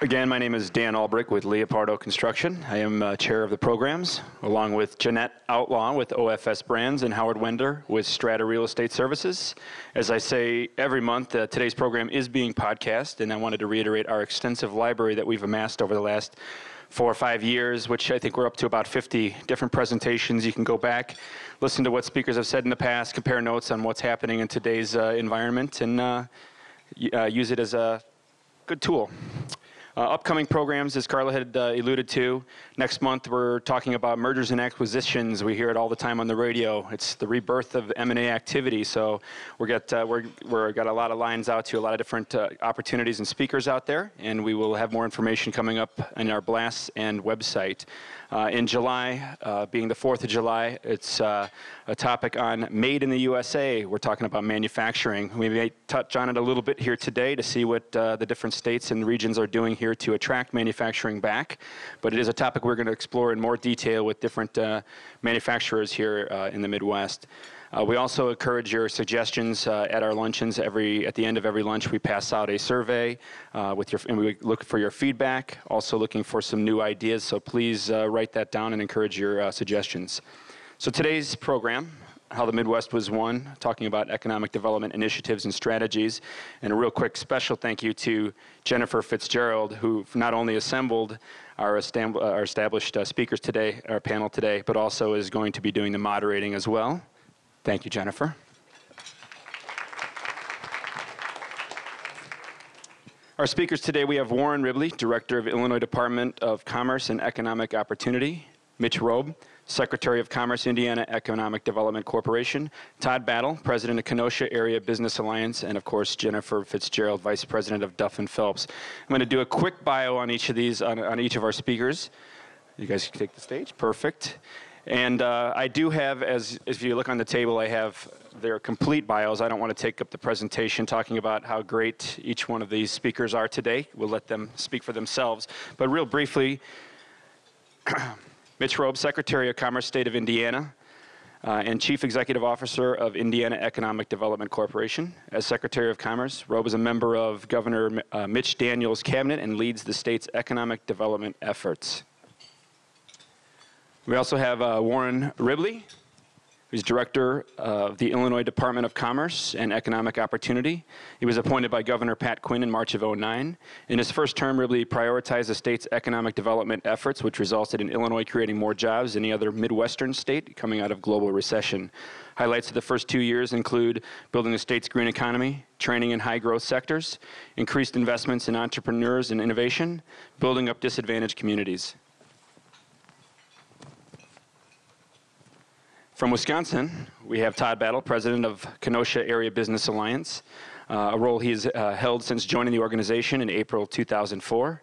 Again, my name is Dan Albrick with Leopardo Construction. I am uh, chair of the programs, along with Jeanette Outlaw with OFS Brands and Howard Wender with Strata Real Estate Services. As I say every month, uh, today's program is being podcast, and I wanted to reiterate our extensive library that we've amassed over the last four or five years, which I think we're up to about 50 different presentations. You can go back, listen to what speakers have said in the past, compare notes on what's happening in today's uh, environment, and uh, uh, use it as a good tool. Uh, upcoming programs, as Carla had uh, alluded to, next month we're talking about mergers and acquisitions. We hear it all the time on the radio. It's the rebirth of M&A activity. So we got uh, we're, we're got a lot of lines out to a lot of different uh, opportunities and speakers out there, and we will have more information coming up in our blasts and website. Uh, in July, uh, being the 4th of July, it's uh, a topic on Made in the USA. We're talking about manufacturing. We may touch on it a little bit here today to see what uh, the different states and regions are doing here to attract manufacturing back. But it is a topic we're going to explore in more detail with different uh, manufacturers here uh, in the Midwest. Uh, we also encourage your suggestions uh, at our luncheons. Every at the end of every lunch, we pass out a survey uh, with your, and we look for your feedback. Also looking for some new ideas. So please uh, write that down and encourage your uh, suggestions. So today's program. How the Midwest was won, talking about economic development initiatives and strategies. And a real quick special thank you to Jennifer Fitzgerald, who not only assembled our, our established speakers today, our panel today, but also is going to be doing the moderating as well. Thank you, Jennifer. Our speakers today, we have Warren Ribley, Director of Illinois Department of Commerce and Economic Opportunity, Mitch Roob, Secretary of Commerce, Indiana Economic Development Corporation, Todd Battle, President of Kenosha Area Business Alliance, and of course, Jennifer Fitzgerald, Vice President of Duff and Phelps. I'm going to do a quick bio on each of these, on, on each of our speakers. You guys can take the stage. Perfect. And uh, I do have, as if you look on the table, I have their complete bios. I don't want to take up the presentation talking about how great each one of these speakers are today. We'll let them speak for themselves. But real briefly, Mitch Roob, Secretary of Commerce, State of Indiana, uh, and Chief Executive Officer of Indiana Economic Development Corporation. As Secretary of Commerce, Roob is a member of Governor uh, Mitch Daniels' cabinet and leads the state's economic development efforts. We also have uh, Warren Ribley, who's director of the Illinois Department of Commerce and Economic Opportunity. He was appointed by Governor Pat Quinn in March of 09. In his first term, Ribley prioritized the state's economic development efforts, which resulted in Illinois creating more jobs than any other Midwestern state coming out of global recession. Highlights of the first two years include building the state's green economy, training in high growth sectors, increased investments in entrepreneurs and innovation, building up disadvantaged communities. From Wisconsin, we have Todd Battle, president of Kenosha Area Business Alliance, uh, a role he has uh, held since joining the organization in April 2004.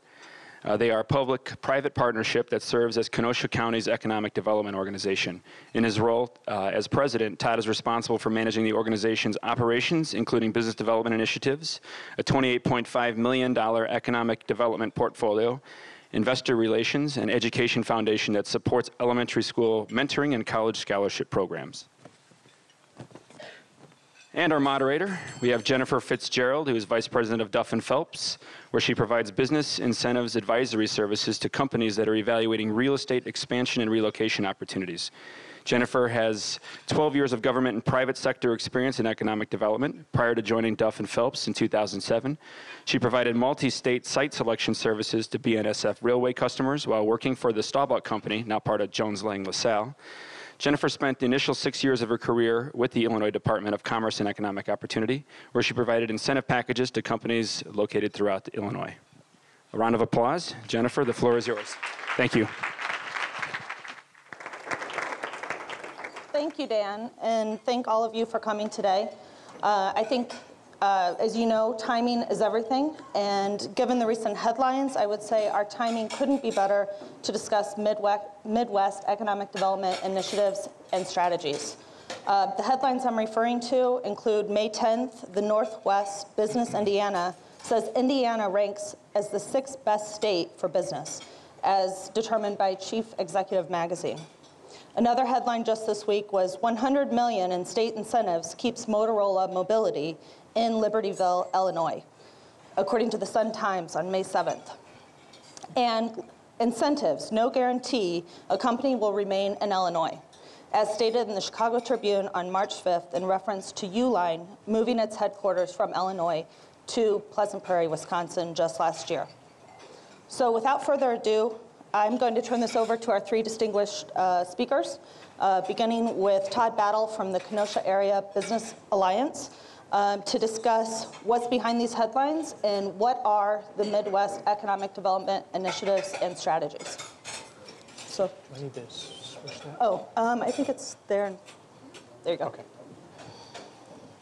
Uh, they are a public private partnership that serves as Kenosha County's economic development organization. In his role uh, as president, Todd is responsible for managing the organization's operations, including business development initiatives, a $28.5 million economic development portfolio, investor relations, and education foundation that supports elementary school mentoring and college scholarship programs. And our moderator, we have Jennifer Fitzgerald, who is Vice President of Duff & Phelps, where she provides business incentives advisory services to companies that are evaluating real estate expansion and relocation opportunities. Jennifer has 12 years of government and private sector experience in economic development prior to joining Duff and Phelps in 2007. She provided multi-state site selection services to BNSF Railway customers while working for the Staubach Company, now part of Jones Lang LaSalle. Jennifer spent the initial six years of her career with the Illinois Department of Commerce and Economic Opportunity, where she provided incentive packages to companies located throughout Illinois. A round of applause. Jennifer, the floor is yours. Thank you. Thank you, Dan, and thank all of you for coming today. Uh, I think, uh, as you know, timing is everything, and given the recent headlines, I would say our timing couldn't be better to discuss Midwest, Midwest economic development initiatives and strategies. Uh, the headlines I'm referring to include May 10th, the Northwest Business Indiana says Indiana ranks as the sixth best state for business, as determined by Chief Executive Magazine. Another headline just this week was 100 million in state incentives keeps Motorola Mobility in Libertyville, Illinois, according to the Sun Times on May 7th. And incentives, no guarantee a company will remain in Illinois. As stated in the Chicago Tribune on March 5th in reference to Uline moving its headquarters from Illinois to Pleasant Prairie, Wisconsin just last year. So without further ado, I'm going to turn this over to our three distinguished uh, speakers, uh, beginning with Todd Battle from the Kenosha Area Business Alliance um, to discuss what's behind these headlines and what are the Midwest economic development initiatives and strategies. So, I need to switch that. oh, um, I think it's there. There you go. Okay.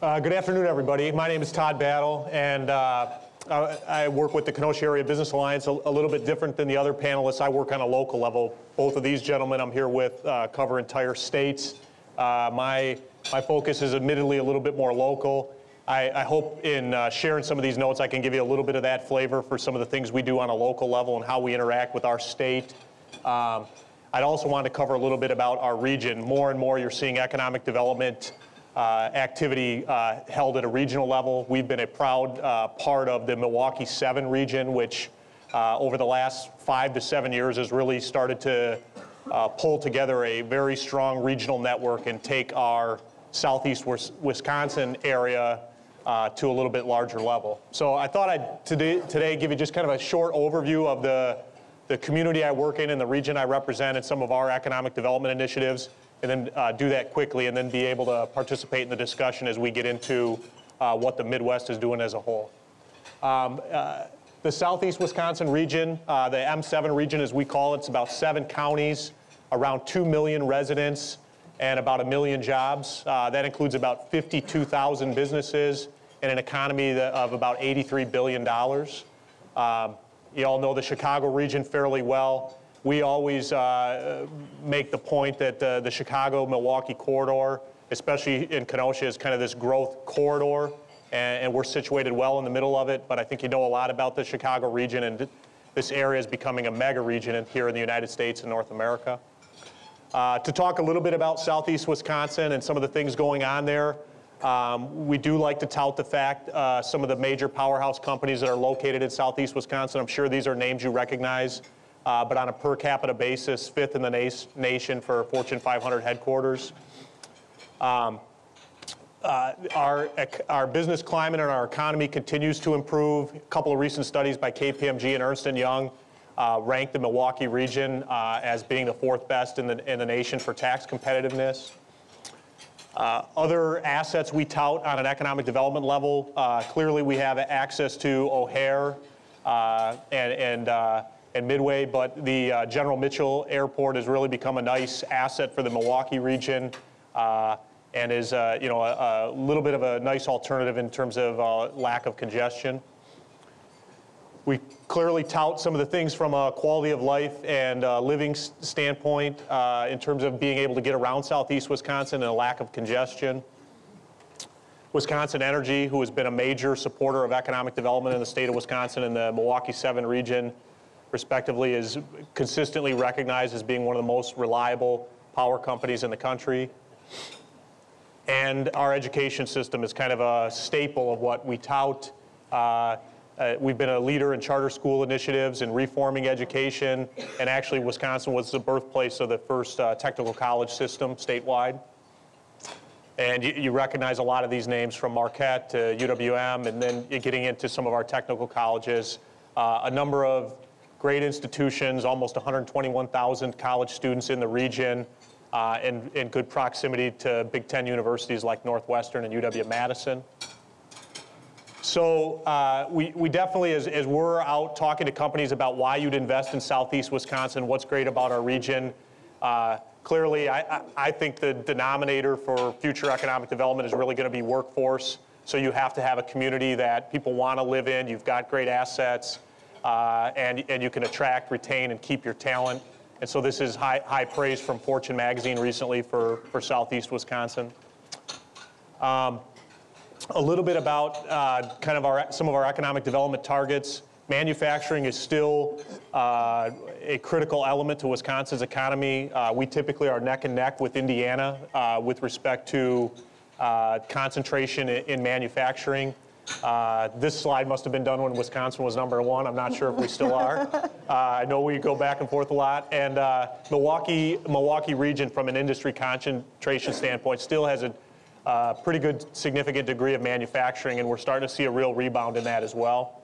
Uh, Good afternoon, everybody. My name is Todd Battle, and I work with the Kenosha Area Business Alliance, a a little bit different than the other panelists. I work on a local level. Both of these gentlemen I'm here with uh, cover entire states. Uh, My my focus is admittedly a little bit more local. I I hope in uh, sharing some of these notes, I can give you a little bit of that flavor for some of the things we do on a local level and how we interact with our state. Um, I'd also want to cover a little bit about our region. More and more, you're seeing economic development activity uh, held at a regional level. We've been a proud uh, part of the Milwaukee 7 region, which uh, over the last five to seven years has really started to uh, pull together a very strong regional network and take our southeast Wisconsin area uh, to a little bit larger level. So I thought I'd today, today give you just kind of a short overview of the the community I work in and the region I represent and some of our economic development initiatives, and then uh, do that quickly and then be able to participate in the discussion as we get into uh, what the Midwest is doing as a whole. Um, uh, the Southeast Wisconsin region, uh, the M7 region as we call it, it's about seven counties, around 2 million residents, and about a million jobs. Uh, that includes about 52,000 businesses and an economy of about $83 billion. Um, you all know the Chicago region fairly well. We always uh, make the point that uh, the Chicago Milwaukee corridor, especially in Kenosha, is kind of this growth corridor, and, and we're situated well in the middle of it. But I think you know a lot about the Chicago region, and this area is becoming a mega region here in the United States and North America. Uh, to talk a little bit about Southeast Wisconsin and some of the things going on there, um, we do like to tout the fact uh, some of the major powerhouse companies that are located in Southeast Wisconsin. I'm sure these are names you recognize, uh, but on a per capita basis, fifth in the na- nation for Fortune 500 headquarters. Um, uh, our, our business climate and our economy continues to improve. A couple of recent studies by KPMG and Ernst & Young uh, ranked the Milwaukee region uh, as being the fourth best in the, in the nation for tax competitiveness. Uh, Other assets we tout on an economic development level, uh, clearly we have access to O'Hare uh, and, and, uh, and Midway, but the uh, General Mitchell Airport has really become a nice asset for the Milwaukee region uh, and is uh, you know, a, a little bit of a nice alternative in terms of uh, lack of congestion. We clearly tout some of the things from a quality of life and living standpoint uh, in terms of being able to get around southeast Wisconsin and a lack of congestion. Wisconsin Energy, who has been a major supporter of economic development in the state of Wisconsin and the Milwaukee 7 region, respectively, is consistently recognized as being one of the most reliable power companies in the country. And our education system is kind of a staple of what we tout. Uh, uh, we've been a leader in charter school initiatives and reforming education, and actually, Wisconsin was the birthplace of the first uh, technical college system statewide. And you, you recognize a lot of these names from Marquette to UWM, and then getting into some of our technical colleges. Uh, a number of great institutions, almost 121,000 college students in the region, uh, and in good proximity to Big Ten universities like Northwestern and UW Madison. So uh, we, we definitely, as, as we're out talking to companies about why you'd invest in Southeast Wisconsin, what's great about our region, uh, clearly I, I, I think the denominator for future economic development is really going to be workforce. So you have to have a community that people want to live in. You've got great assets, uh, and, and you can attract, retain, and keep your talent. And so this is high, high praise from Fortune magazine recently for, for Southeast Wisconsin a little bit about uh, kind of our, some of our economic development targets. Manufacturing is still uh, a critical element to Wisconsin's economy. Uh, we typically are neck and neck with Indiana uh, with respect to uh, concentration in, in manufacturing. Uh, This slide must have been done when Wisconsin was number one. I'm not sure if we still are. Uh, I know we go back and forth a lot. And uh, Milwaukee, Milwaukee region, from an industry concentration standpoint, still has a uh, pretty good significant degree of manufacturing, and we're starting to see a real rebound in that as well.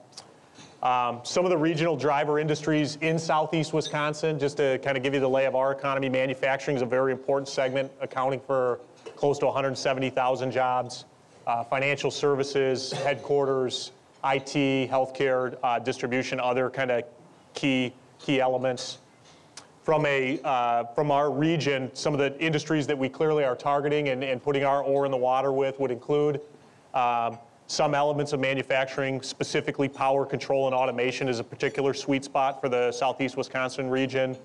Um, some of the regional driver industries in southeast Wisconsin, just to kind of give you the lay of our economy, manufacturing is a very important segment, accounting for close to 170,000 jobs. Uh, financial services, headquarters, IT, healthcare, uh, distribution, other kind of key key elements. From a uh, from our region, some of the industries that we clearly are targeting and, and putting our oar in the water with would include um, some elements of manufacturing, specifically power control and automation is a particular sweet spot for the southeast Wisconsin region.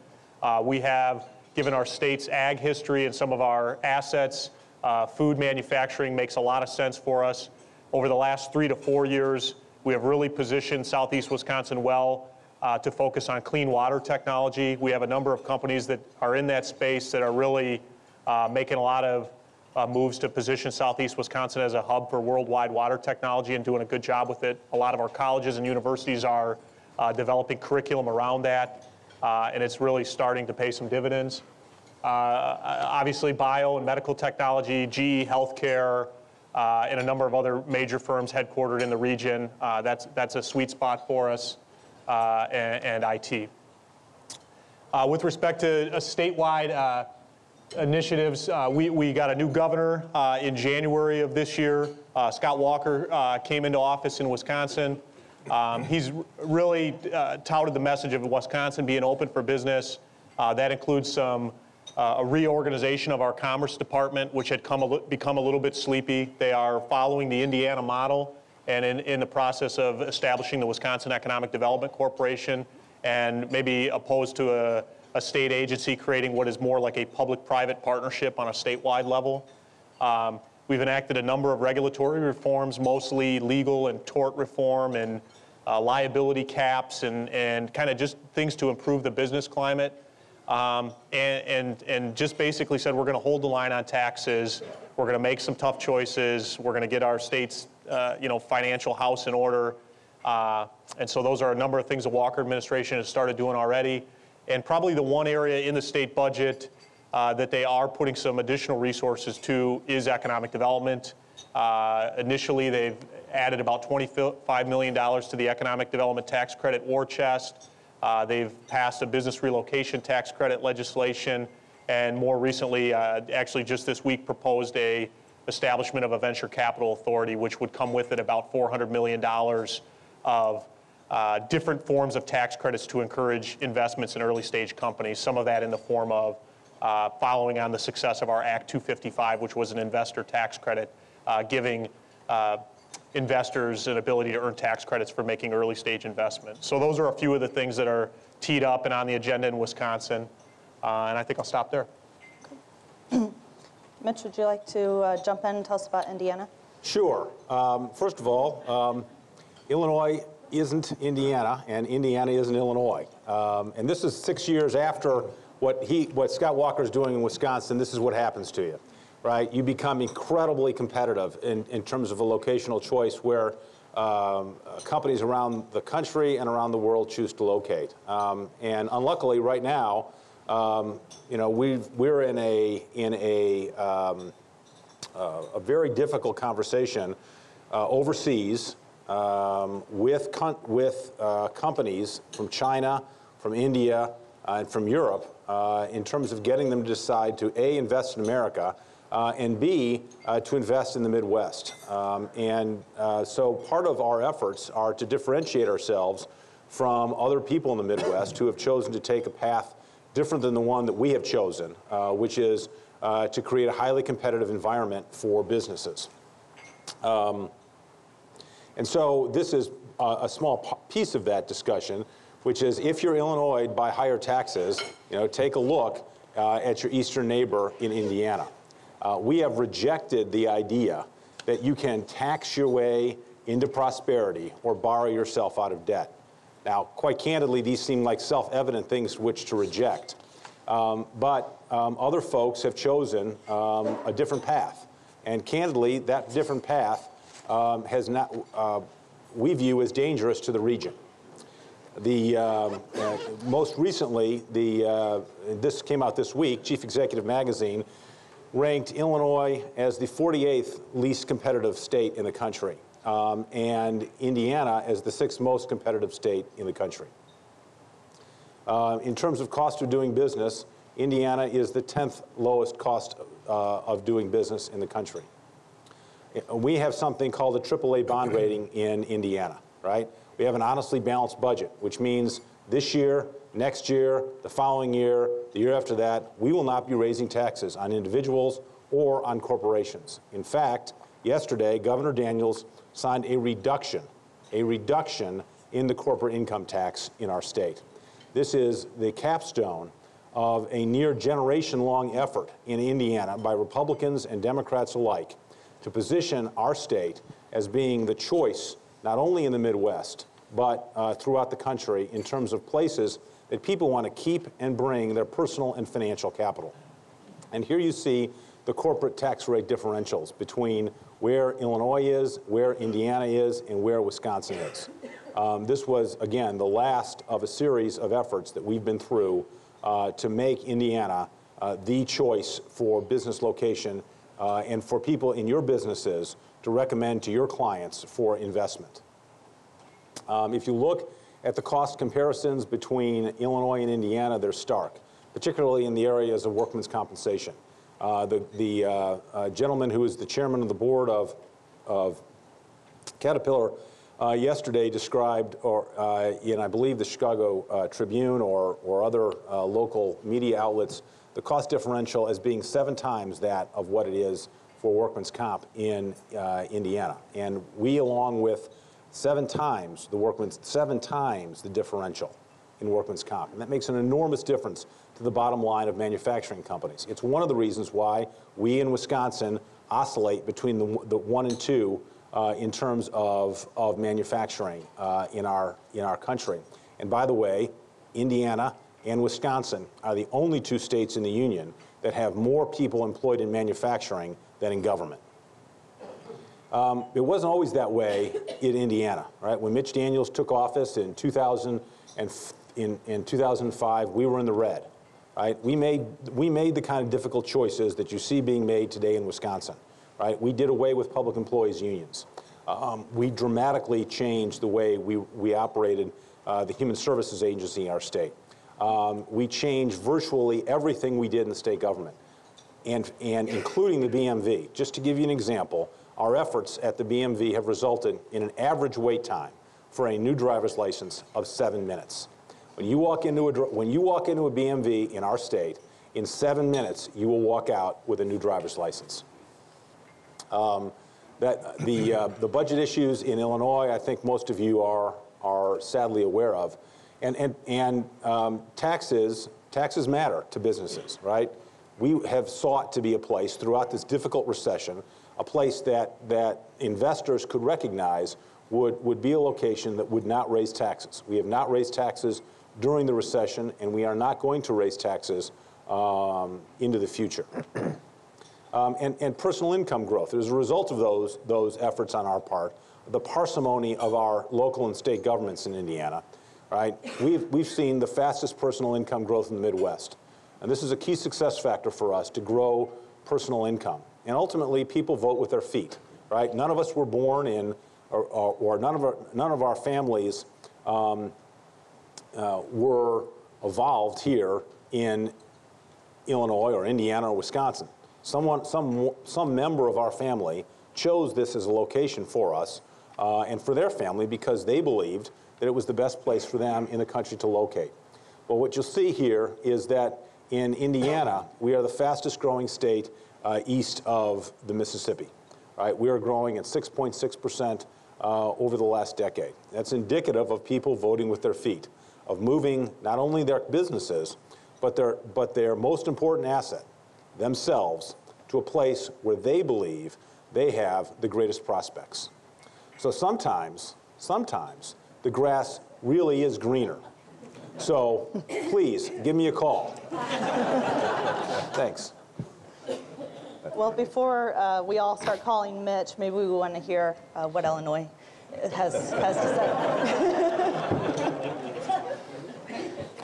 Uh, we have, given our state's ag history and some of our assets, uh, food manufacturing makes a lot of sense for us. Over the last three to four years, we have really positioned southeast Wisconsin well uh, to focus on clean water technology. We have a number of companies that are in that space that are really uh, making a lot of uh, moves to position Southeast Wisconsin as a hub for worldwide water technology and doing a good job with it. A lot of our colleges and universities are uh, developing curriculum around that, uh, and it's really starting to pay some dividends. Uh, obviously, bio and medical technology, GE Healthcare, uh, and a number of other major firms headquartered in the region. Uh, that's, that's a sweet spot for us, and, and IT. With respect to statewide initiatives. We, we got a new governor in January of this year. Scott Walker came into office in Wisconsin. Um, he's really uh, touted the message of Wisconsin being open for business. Uh, that includes some uh, a reorganization of our Commerce Department, which had come become a little bit sleepy. They are following the Indiana model and in, in the process of establishing the Wisconsin Economic Development Corporation and maybe opposed to a, a state agency creating what is more like a public-private partnership on a statewide level. Um, we've enacted a number of regulatory reforms, mostly legal and tort reform and uh, liability caps and, and kind of just things to improve the business climate. Um, and, and, and just basically said we're going to hold the line on taxes. We're going to make some tough choices. We're going to get our state's uh, you know, financial house in order. Uh, and so those are a number of things the Walker administration has started doing already. And probably the one area in the state budget uh, that they are putting some additional resources to is economic development. Uh, initially, they've added about $25 million to the economic development tax credit war chest. Uh, they've passed a business relocation tax credit legislation, and more recently, uh, actually just this week, proposed a establishment of a venture capital authority, which would come with it about $400 million of uh, different forms of tax credits to encourage investments in early stage companies. Some of that in the form of uh, following on the success of our Act 255, which was an investor tax credit, uh, giving uh, investors an ability to earn tax credits for making early stage investments. So those are a few of the things that are teed up and on the agenda in Wisconsin. Uh, and I think I'll stop there. Mitch, would you like to uh, jump in and tell us about Indiana? Sure. Um, first of all, um, Illinois isn't Indiana, and Indiana isn't Illinois. Um, and this is six years after what he, what Scott Walker is doing in Wisconsin. This is what happens to you, right? You become incredibly competitive in, in terms of a locational choice where um, companies around the country and around the world choose to locate. Um, and unluckily, right now, um, you know, we we're in a in a um, uh, a very difficult conversation uh, overseas um, with with uh, companies from China, from India, uh, and from Europe uh, in terms of getting them to decide to a invest in America. Uh, and B, uh, to invest in the Midwest. Um, and uh, so part of our efforts are to differentiate ourselves from other people in the Midwest who have chosen to take a path different than the one that we have chosen, uh, which is uh, to create a highly competitive environment for businesses. Um, and so this is a, a small piece of that discussion, which is if you're Illinois by higher taxes, you know, take a look uh, at your eastern neighbor in Indiana. Uh, we have rejected the idea that you can tax your way into prosperity or borrow yourself out of debt. Now, quite candidly, these seem like self-evident things which to reject. Um, but um, other folks have chosen um, a different path. And candidly, that different path um, has not, uh, we view as dangerous to the region. The, um, uh, most recently, the, uh, this came out this week, Chief Executive Magazine ranked Illinois as the 48th least competitive state in the country, um, and Indiana as the sixth most competitive state in the country. Uh, in terms of cost of doing business, Indiana is the 10th lowest cost uh, of doing business in the country. We have something called a AAA bond rating in Indiana, right? We have an honestly balanced budget, which means this year, next year, the following year, the year after that, we will not be raising taxes on individuals or on corporations. In fact, yesterday, Governor Daniels signed a reduction, a reduction in the corporate income tax in our state. This is the capstone of a near generation-long effort in Indiana by Republicans and Democrats alike to position our state as being the choice not only in the Midwest, but uh, throughout the country in terms of places that people want to keep and bring their personal and financial capital. And here you see the corporate tax rate differentials between where Illinois is, where Indiana is, and where Wisconsin is. Um, this was, again, the last of a series of efforts that we've been through uh, to make Indiana uh, the choice for business location uh, and for people in your businesses to recommend to your clients for investment. Um, if you look at the cost comparisons between Illinois and Indiana, they're stark, particularly in the areas of workman's compensation. Uh, the the uh, uh, gentleman who is the chairman of the board of, of Caterpillar uh, yesterday described, or uh, in I believe the Chicago uh, Tribune or, or other local media outlets, the cost differential as being seven times that of what it is for workman's comp in Indiana. And we, along with seven times the workman's, seven times the differential in workman's comp. And that makes an enormous difference to the bottom line of manufacturing companies. It's one of the reasons why we in Wisconsin oscillate between the, the one and two uh, in terms of, of manufacturing uh, in, our, in our country. And by the way, Indiana and Wisconsin are the only two states in the union that have more people employed in manufacturing than in government. Um, it wasn't always that way in Indiana, right? When Mitch Daniels took office in 2000 and in, in 2005, we were in the red, right? We made, we made the kind of difficult choices that you see being made today in Wisconsin, right? We did away with public employees unions. Um, we dramatically changed the way we, we operated uh, the Human Services Agency in our state. Um, we changed virtually everything we did in the state government, and, and including the BMV. Just to give you an example, our efforts at the BMV have resulted in an average wait time for a new driver's license of seven minutes. When you walk into a, when you walk into a BMV in our state, in seven minutes, you will walk out with a new driver's license. Um, that the, uh, the budget issues in Illinois, I think most of you are, are sadly aware of. And, and, and um, taxes, taxes matter to businesses, right? We have sought to be a place throughout this difficult recession a place that, that investors could recognize would, would be a location that would not raise taxes. We have not raised taxes during the recession, and we are not going to raise taxes um, into the future. um, and, and personal income growth. As a result of those, those efforts on our part, the parsimony of our local and state governments in Indiana, right, we've, we've seen the fastest personal income growth in the Midwest. And this is a key success factor for us to grow personal income. And ultimately, people vote with their feet, right? None of us were born in, or, or, or none, of our, none of our families um, uh, were evolved here in Illinois or Indiana or Wisconsin. Someone, some, some member of our family chose this as a location for us uh, and for their family because they believed that it was the best place for them in the country to locate. Well, what you'll see here is that in Indiana, we are the fastest growing state uh, east of the Mississippi. Right? We are growing at 6.6% uh, over the last decade. That's indicative of people voting with their feet, of moving not only their businesses, but their, but their most important asset, themselves, to a place where they believe they have the greatest prospects. So sometimes, sometimes, the grass really is greener. So please, give me a call. Thanks. Well, before uh, we all start calling Mitch, maybe we want to hear uh, what Illinois has, has to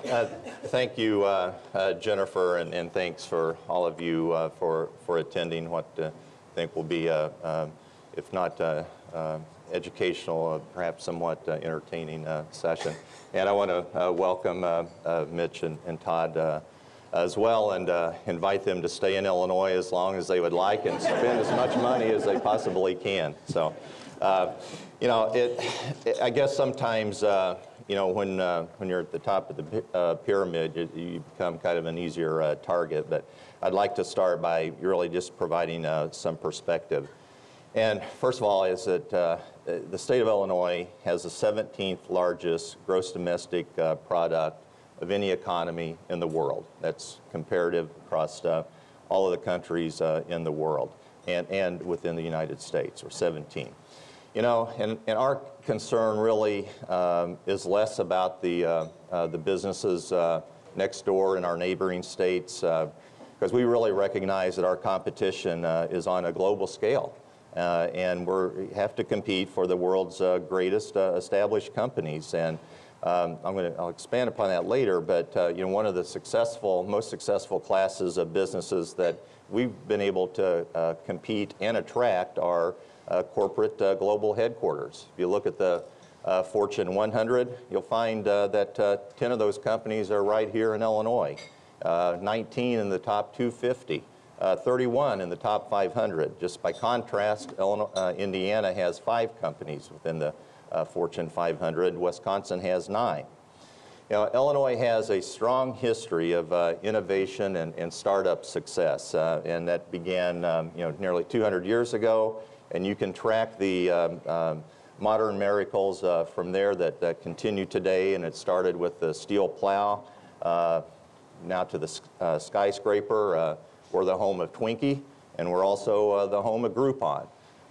say. Thank you, uh, uh, Jennifer, and, and thanks for all of you uh, for, for attending what uh, I think will be, a, if not uh, uh, educational, uh, perhaps somewhat uh, entertaining uh, session. And I want to uh, welcome uh, uh, Mitch and, and Todd uh, as well and uh, invite them to stay in Illinois as long as they would like and spend as much money as they possibly can. So, uh, you know, it, it, I guess sometimes, uh, you know, when, uh, when you're at the top of the uh, pyramid, you, you become kind of an easier uh, target. But I'd like to start by really just providing some perspective. And first of all, is that the state of Illinois has the 17th largest gross domestic product of any economy in the world. That's comparative across uh, all of the countries uh, in the world and, and within the United States, or 17. You know, and, and our concern really um, is less about the, uh, uh, the businesses uh, next door in our neighboring states, because we really recognize that our competition uh, is on a global scale. Uh, and we have to compete for the world's uh, greatest uh, established companies. And um, I'm going to expand upon that later. But uh, you know, one of the successful, most successful classes of businesses that we've been able to uh, compete and attract are uh, corporate uh, global headquarters. If you look at the uh, Fortune 100, you'll find uh, that uh, 10 of those companies are right here in Illinois, uh, 19 in the top 250, uh, 31 in the top 500. Just by contrast, Illinois, Indiana has five companies within the uh, Fortune 500. Wisconsin has nine. Know, Illinois has a strong history of uh, innovation and, and startup success, uh, and that began, um, you know, nearly 200 years ago. And you can track the um, um, modern miracles uh, from there that, that continue today. And it started with the steel plow, uh, now to the uh, skyscraper. Uh, we're the home of Twinkie, and we're also uh, the home of Groupon.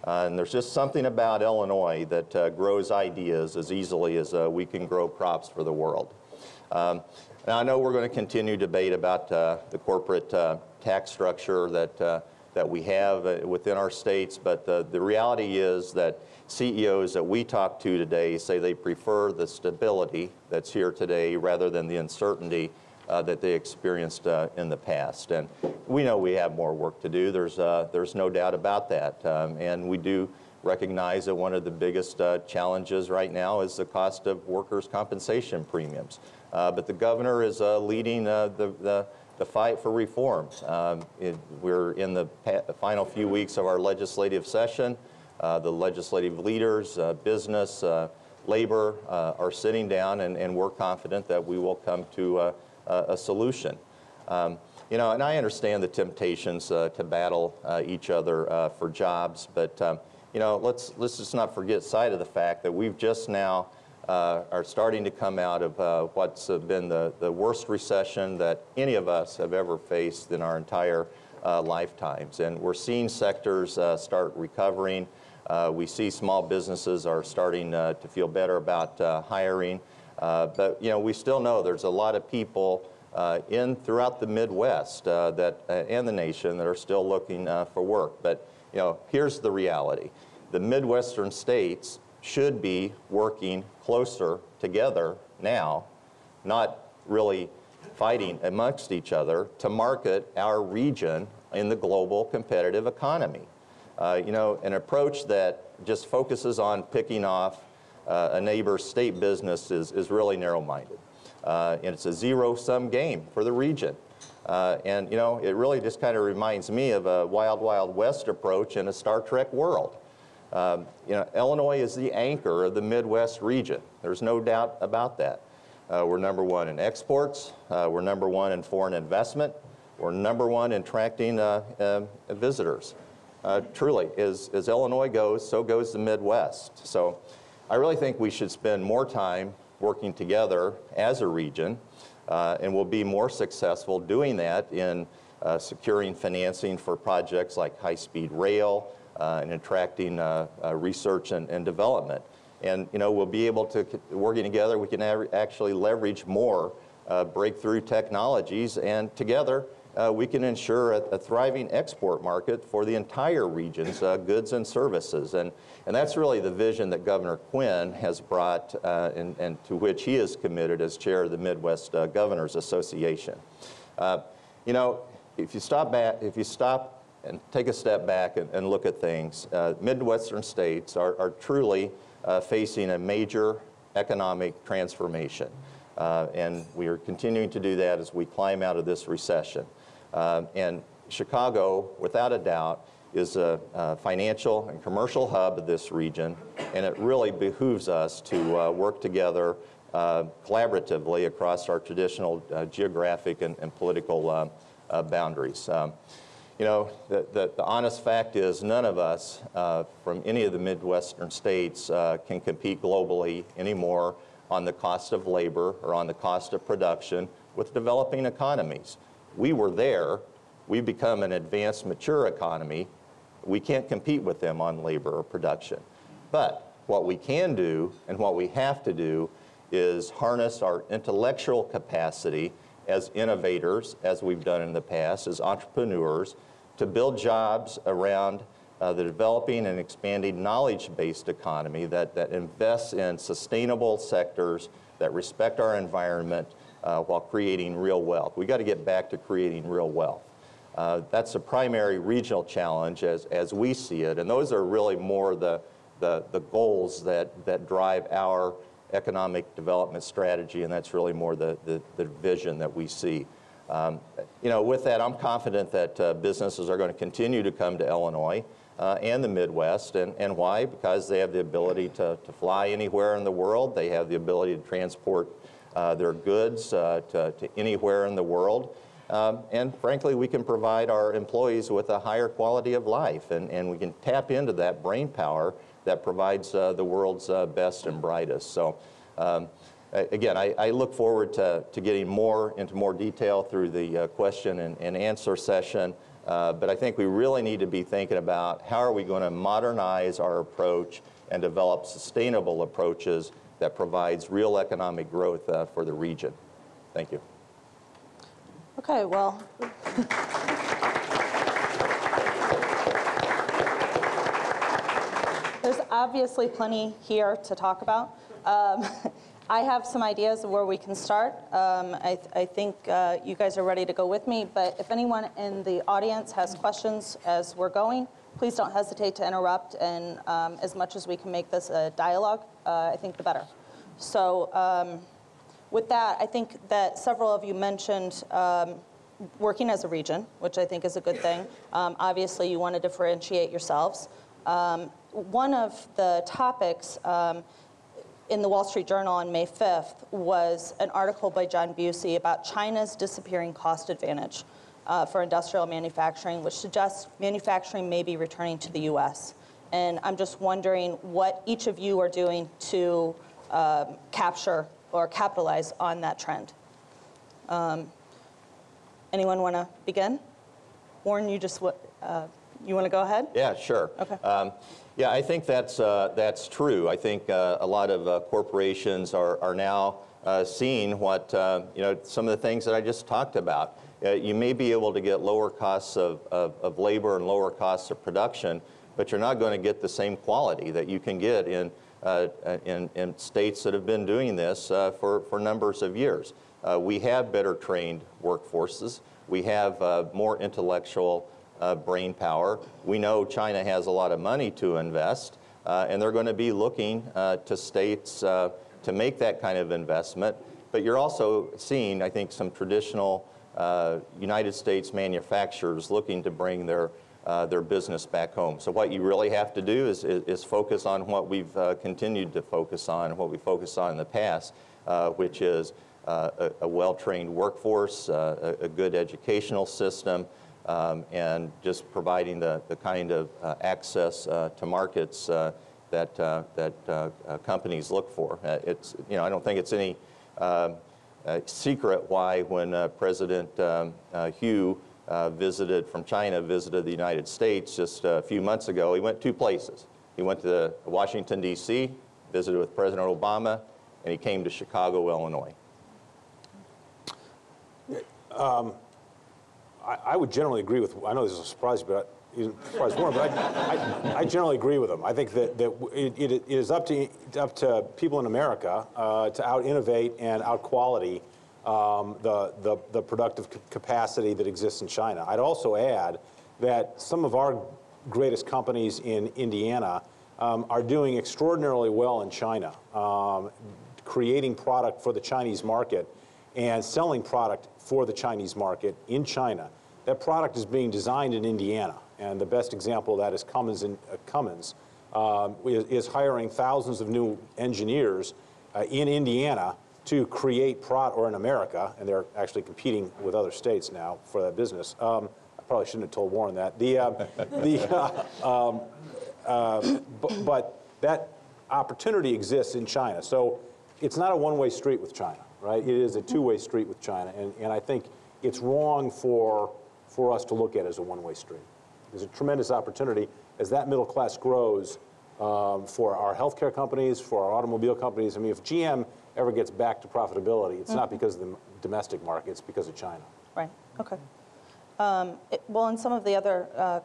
Uh, and there's just something about Illinois that uh, grows ideas as easily as uh, we can grow crops for the world. Um, now, I know we're going to continue debate about uh, the corporate uh, tax structure that, uh, that we have within our states, but the reality is that CEOs that we talk to today say they prefer the stability that's here today rather than the uncertainty uh, that they experienced uh, in the past. And we know we have more work to do. There's, uh, there's no doubt about that. Um, and we do recognize that one of the biggest uh, challenges right now is the cost of workers' compensation premiums. Uh, but the governor is uh, leading the, the, the fight for reform. Um, it, we're in the pa- final few weeks of our legislative session. The legislative leaders, business, labor are sitting down, and, and we're confident that we will come to a, solution. Um, you know, and I understand the temptations uh, to battle uh, each other uh, for jobs, but um, you know, let's let's just not forget sight of the fact that we've just now uh, are starting to come out of uh, what's been the, the worst recession that any of us have ever faced in our entire uh, lifetimes, and we're seeing sectors start recovering. We see small businesses are starting to feel better about hiring, but you know, we still know there's a lot of people uh, in throughout the Midwest uh, that, uh, and the nation that are still looking uh, for work. But you know, here's the reality: the Midwestern states should be working closer together now, not really fighting amongst each other to market our region in the global competitive economy. Uh, you know, an approach that just focuses on picking off uh, a neighbor's state business is, is really narrow-minded. Uh, and it's a zero-sum game for the region. Uh, and, you know, it really just kind of reminds me of a Wild Wild West approach in a Star Trek world. Um, you know, Illinois is the anchor of the Midwest region. There's no doubt about that. Uh, we're number one in exports. Uh, we're number one in foreign investment. We're number one in attracting uh, um, visitors. Uh, truly, as, as Illinois goes, so goes the Midwest. So I really think we should spend more time working together as a region, uh, and we'll be more successful doing that in uh, securing financing for projects like high-speed rail uh, and attracting uh, uh, research and, and development. And you know, we'll be able to, working together, we can actually leverage more uh, breakthrough technologies, and together uh, we can ensure a, a, thriving export market for the entire region's uh, goods and services. And, and that's really the vision that Governor Quinn has brought uh, and, and, to which he is committed as chair of the Midwest uh, Governors Association. Uh, you know, if you stop back, if you stop and take a step back and, and look at things, uh, Midwestern states are, are truly facing a major economic transformation. and we are continuing to do that as we climb out of this recession. Um, and Chicago, without a doubt, is a, a, financial and commercial hub of this region, and it really behooves us to uh, work together uh, collaboratively across our traditional uh, geographic and, and political uh, uh, boundaries. Um, you know, the, the, the, honest fact is none of us uh, from any of the Midwestern states can compete globally anymore on the cost of labor or on the cost of production with developing economies. We were there. We've become an advanced, mature economy. We can't compete with them on labor or production. But what we can do and what we have to do is harness our intellectual capacity as innovators, as we've done in the past, as entrepreneurs, to build jobs around uh, the developing and expanding knowledge-based economy that, that invests in sustainable sectors that respect our environment uh, while creating real wealth. We've got to get back to creating real wealth. Uh, that's a primary regional challenge as, as we see it, and those are really more the, the, the goals that, that drive our economic development strategy, and that's really more the, the, the vision that we see. Um, you know, with that, I'm confident that uh, businesses are going to continue to come to Illinois uh, and the Midwest. And, and why? Because they have the ability to, to fly anywhere in the world. They have the ability to transport their goods uh, to, to, anywhere in the world. Um, and frankly, we can provide our employees with a higher quality of life, and, and we can tap into that brain power that provides uh, the world's uh, best and brightest. So, um, again, I, I, look forward to, to getting more into more detail through the uh, question and, and, answer session. Uh, but I think we really need to be thinking about how are we going to modernize our approach and develop sustainable approaches that provides real economic growth uh, for the region. Thank you. Okay, well. There's obviously plenty here to talk about. Um, I have some ideas of where we can start. Um, I, th I, think uh, you guys are ready to go with me, but if anyone in the audience has questions as we're going, please don't hesitate to interrupt, and um, as much as we can make this a dialogue, uh, I think the better. So um, with that, I think that several of you mentioned um, working as a region, which I think is a good thing. Um, obviously, you want to differentiate yourselves. Um, one of the topics um, in the Wall Street Journal on May 5th was an article by John Bussey about China's disappearing cost advantage uh, for industrial manufacturing, which suggests manufacturing may be returning to the US. And I'm just wondering what each of you are doing to um, capture or capitalize on that trend. Um, anyone want to begin? Warren, you just uh, you want to go ahead? Yeah, sure. Okay. Um, yeah, I think that's, uh, that's true. I think uh, a lot of uh, corporations are, are now uh, seeing what, uh, you know, some of the things that I just talked about. Uh, you may be able to get lower costs of, of, of, labor and lower costs of production, but you're not going to get the same quality that you can get in, in, in, states that have been doing this for, for numbers of years. we have better trained workforces. We have more intellectual uh, brain power. We know China has a lot of money to invest, uh, and they're going to be looking uh, to states uh, to make that kind of investment. But you're also seeing, I think, some traditional uh, United States manufacturers looking to bring their uh, their business back home. So what you really have to do is, is, is focus on what we've continued to focus on, and what we focused on in the past, which is a, a well-trained workforce, a, a good educational system, um, and just providing the, the kind of uh, access uh, to markets uh, that, uh, that uh, uh, companies look for. it's, you know, I don't think it's any um, secret why when President um, Hu visited from China, visited the United States just a few months ago, he went two places. He went to Washington, D.C., visited with President Obama, and he came to Chicago, Illinois. Um, I, I would generally agree with, I know this is a surprise, but surprise Warren, but I, I, I generally agree with him. I think that, that it, it is up to, up to people in America uh, to out-innovate and out-quality um, the, the, the productive capacity that exists in China. I'd also add that some of our greatest companies in Indiana um, are doing extraordinarily well in China, um, creating product for the Chinese market and selling product for the Chinese market in China. That product is being designed in Indiana, and the best example of that is Cummins. In, uh, Cummins um, is, is hiring thousands of new engineers uh, in Indiana to create product, or in America, and they're actually competing with other states now for that business. Um, I probably shouldn't have told Warren that. The, uh, the, uh, um, uh, but, but that opportunity exists in China. So it's not a one-way street with China, right? It is a two-way street with China, and, and I think it's wrong for, for us to look at as a one-way street. There's a tremendous opportunity as that middle class grows um, for our healthcare companies, for our automobile companies. I mean, if GM ever gets back to profitability, it's not because of the domestic market, it's because of China. Right, okay. Um, it- Well, and some of the other, uh,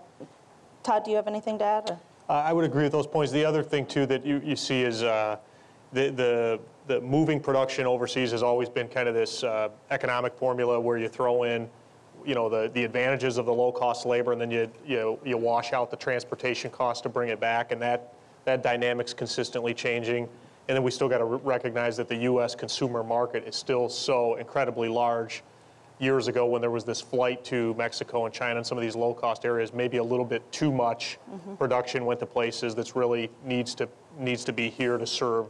Todd, do you have anything to add? or- Uh, I would agree with those points. The other thing too that you, you see is uh, the, the, the moving production overseas has always been kind of this uh, economic formula where you throw in, you know, the, the advantages of the low cost labor and then you, you, you wash out the transportation cost to bring it back and that, that dynamic's consistently changing. And then we still got to recognize that the U.S. consumer market is still so incredibly large years ago when there was this flight to Mexico and China and some of these low-cost areas, maybe a little bit too much production went to places that really needs to needs to be here to serve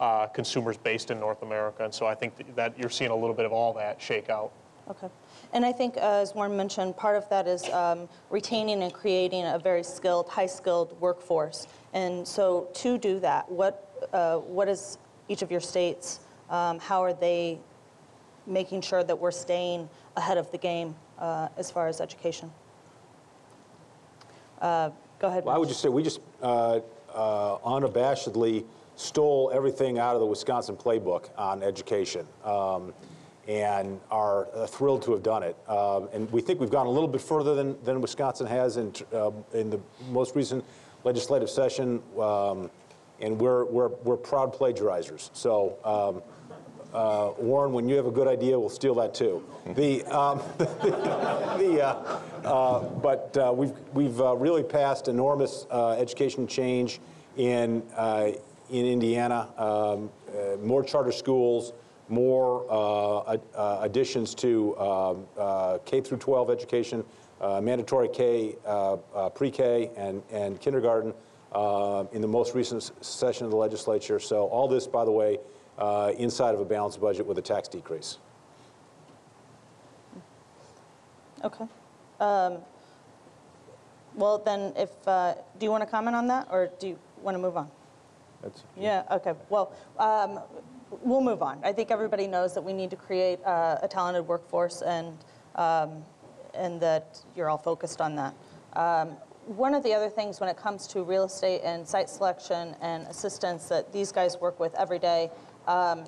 uh, consumers based in North America. And so I think that- that you're seeing a little bit of all that shake out. Okay. And I think, uh, as Warren mentioned, part of that is um, retaining and creating a very skilled, high-skilled workforce. And so to do that, what, uh, what is each of your states, um, how are they making sure that we're staying ahead of the game uh, as far as education? Uh, Go ahead. Well, I would just say we just uh, uh, unabashedly stole everything out of the Wisconsin playbook on education. Um, and are uh, thrilled to have done it. Um, and we think we've gone a little bit further than, than Wisconsin has in, uh, in the most recent legislative session. Um, and we're, we're, we're proud plagiarizers. So, um, uh, Warren, when you have a good idea, we'll steal that too. The, um, the, uh, uh, but uh, we've, we've uh, really passed enormous uh, education change in, uh, in Indiana. Um, uh, more charter schools, more uh, uh, additions to um, uh, K through 12 education, uh, mandatory K, uh, uh, pre-K, and, and kindergarten uh, in the most recent session of the legislature. So all this, by the way, uh, inside of a balanced budget with a tax decrease. Okay. Um, Well, then, if, uh, do you want to comment on that, or do you want to move on? That's, Yeah, okay. Well, um, we'll move on. I think everybody knows that we need to create uh, a talented workforce and, um, and that you're all focused on that. Um, One of the other things when it comes to real estate and site selection and assistance that these guys work with every day um,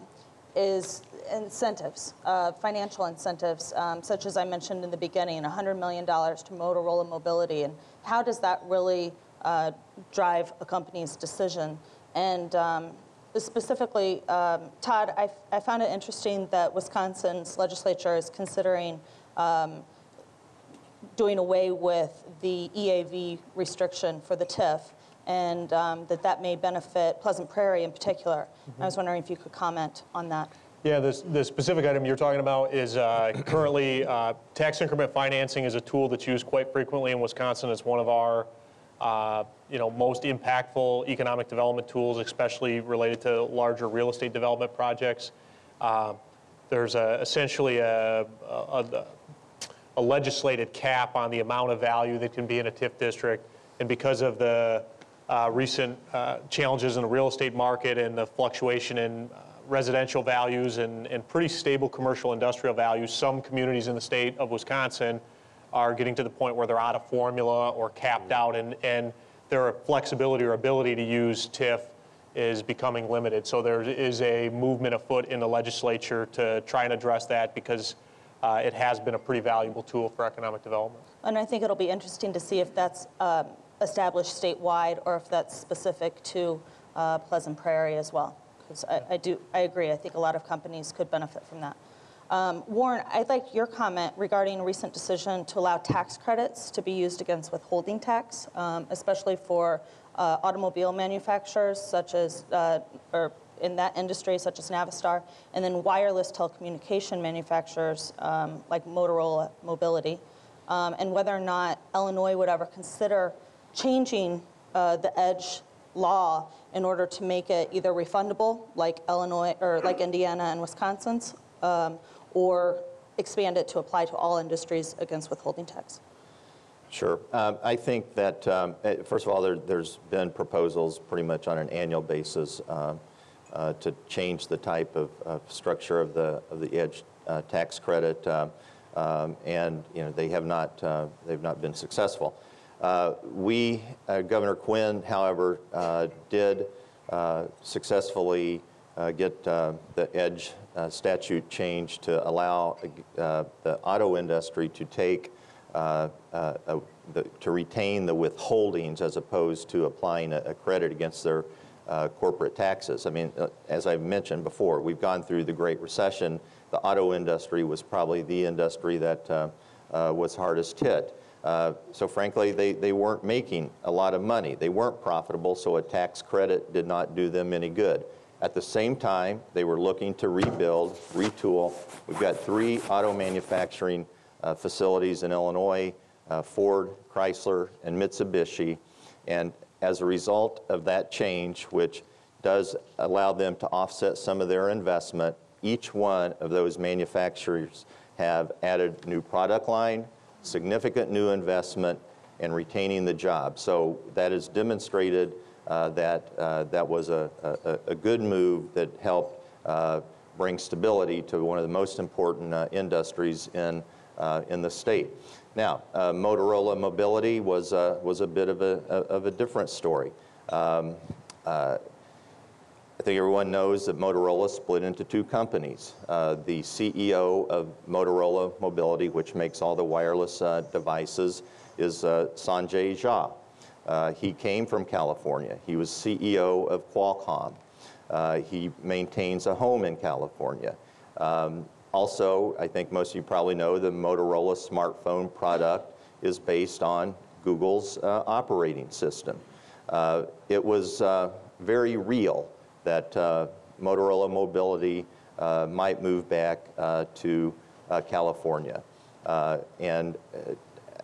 is incentives, uh, financial incentives, um, such as I mentioned in the beginning, $100 million to Motorola Mobility. And how does that really uh, drive a company's decision? And um, specifically, um, Todd, I, I found it interesting that Wisconsin's legislature is considering um, doing away with the EAV restriction for the TIF, and um, that that may benefit Pleasant Prairie in particular. I was wondering if you could comment on that. Yeah, this, the specific item you're talking about is uh, currently uh, tax increment financing is a tool that's used quite frequently in Wisconsin. It's one of our uh, you know, most impactful economic development tools, especially related to larger real estate development projects. Uh, there's a, essentially a, a, a legislated cap on the amount of value that can be in a TIF district. And because of the uh, recent uh, challenges in the real estate market and the fluctuation in uh, residential values and, and pretty stable commercial industrial values, some communities in the state of Wisconsin are getting to the point where they're out of formula or capped out, and, and their flexibility or ability to use TIF is becoming limited. So there is a movement afoot in the legislature to try and address that because uh, it has been a pretty valuable tool for economic development. And I think it'll be interesting to see if that's um, established statewide or if that's specific to uh, Pleasant Prairie as well. Because I, I do, I agree. I think a lot of companies could benefit from that. Um, Warren, I'd like your comment regarding a recent decision to allow tax credits to be used against withholding tax, um, especially for uh, automobile manufacturers such as, uh, or in that industry such as Navistar, and then wireless telecommunication manufacturers um, like Motorola Mobility, um, and whether or not Illinois would ever consider changing uh, the EDGE law in order to make it either refundable, like Illinois or like Indiana and Wisconsin's, um, or expand it to apply to all industries against withholding tax. Sure. Um, I think that, um, eh, first of all, there, there's been proposals pretty much on an annual basis um, uh, to change the type of, of structure of the, of the EDGE uh, tax credit, um, um, and you know, they have not, uh, they've not been successful. Uh, we, uh, Governor Quinn, however, uh, did uh, successfully uh, get uh, the EDGE uh, statute changed to allow uh, the auto industry to take uh, uh, uh, the, to retain the withholdings as opposed to applying a, a credit against their uh, corporate taxes. I mean, uh, as I've mentioned before, we've gone through the Great Recession. The auto industry was probably the industry that uh, uh, was hardest hit. Uh, so frankly, they, they weren't making a lot of money. They weren't profitable, so a tax credit did not do them any good. At the same time, they were looking to rebuild, retool. We've got three auto manufacturing uh, facilities in Illinois, uh, Ford, Chrysler, and Mitsubishi. And as a result of that change, which does allow them to offset some of their investment, each one of those manufacturers have added new product line, significant new investment, and retaining the job. So that is demonstrated that uh, that was a, a, a, good move that helped uh, bring stability to one of the most important uh, industries in uh, in the state. Now, uh, Motorola Mobility was, uh, was a bit of a, of a different story. Um, uh, I think everyone knows that Motorola split into two companies. Uh, the CEO of Motorola Mobility, which makes all the wireless uh, devices, is Sanjay Jha. He came from California. He was CEO of Qualcomm. he maintains a home in California. Um, also, I think most of you probably know the Motorola smartphone product is based on Google's uh, operating system. Uh, it was uh, very real that uh, Motorola Mobility uh, might move back uh, to California. and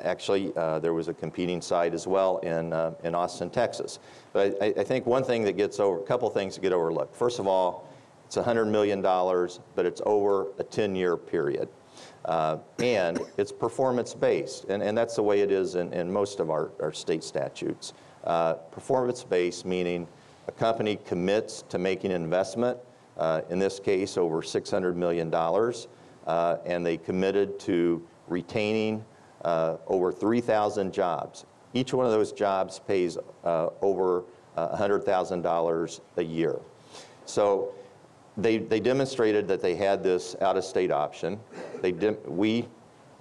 actually, there was a competing site as well in, in Austin, Texas. But I, I think one thing that gets over, a couple things that get overlooked. First of all, it's $100 million, but it's over a 10-year period. Uh, and it's performance-based, and, and that's the way it is in, in most of our, our state statutes. Uh, performance-based meaning a company commits to making an investment, uh, in this case over $600 million, uh, and they committed to retaining uh, over 3,000 jobs. Each one of those jobs pays uh, over $100,000 a year. So they, they demonstrated that they had this out-of-state option. They we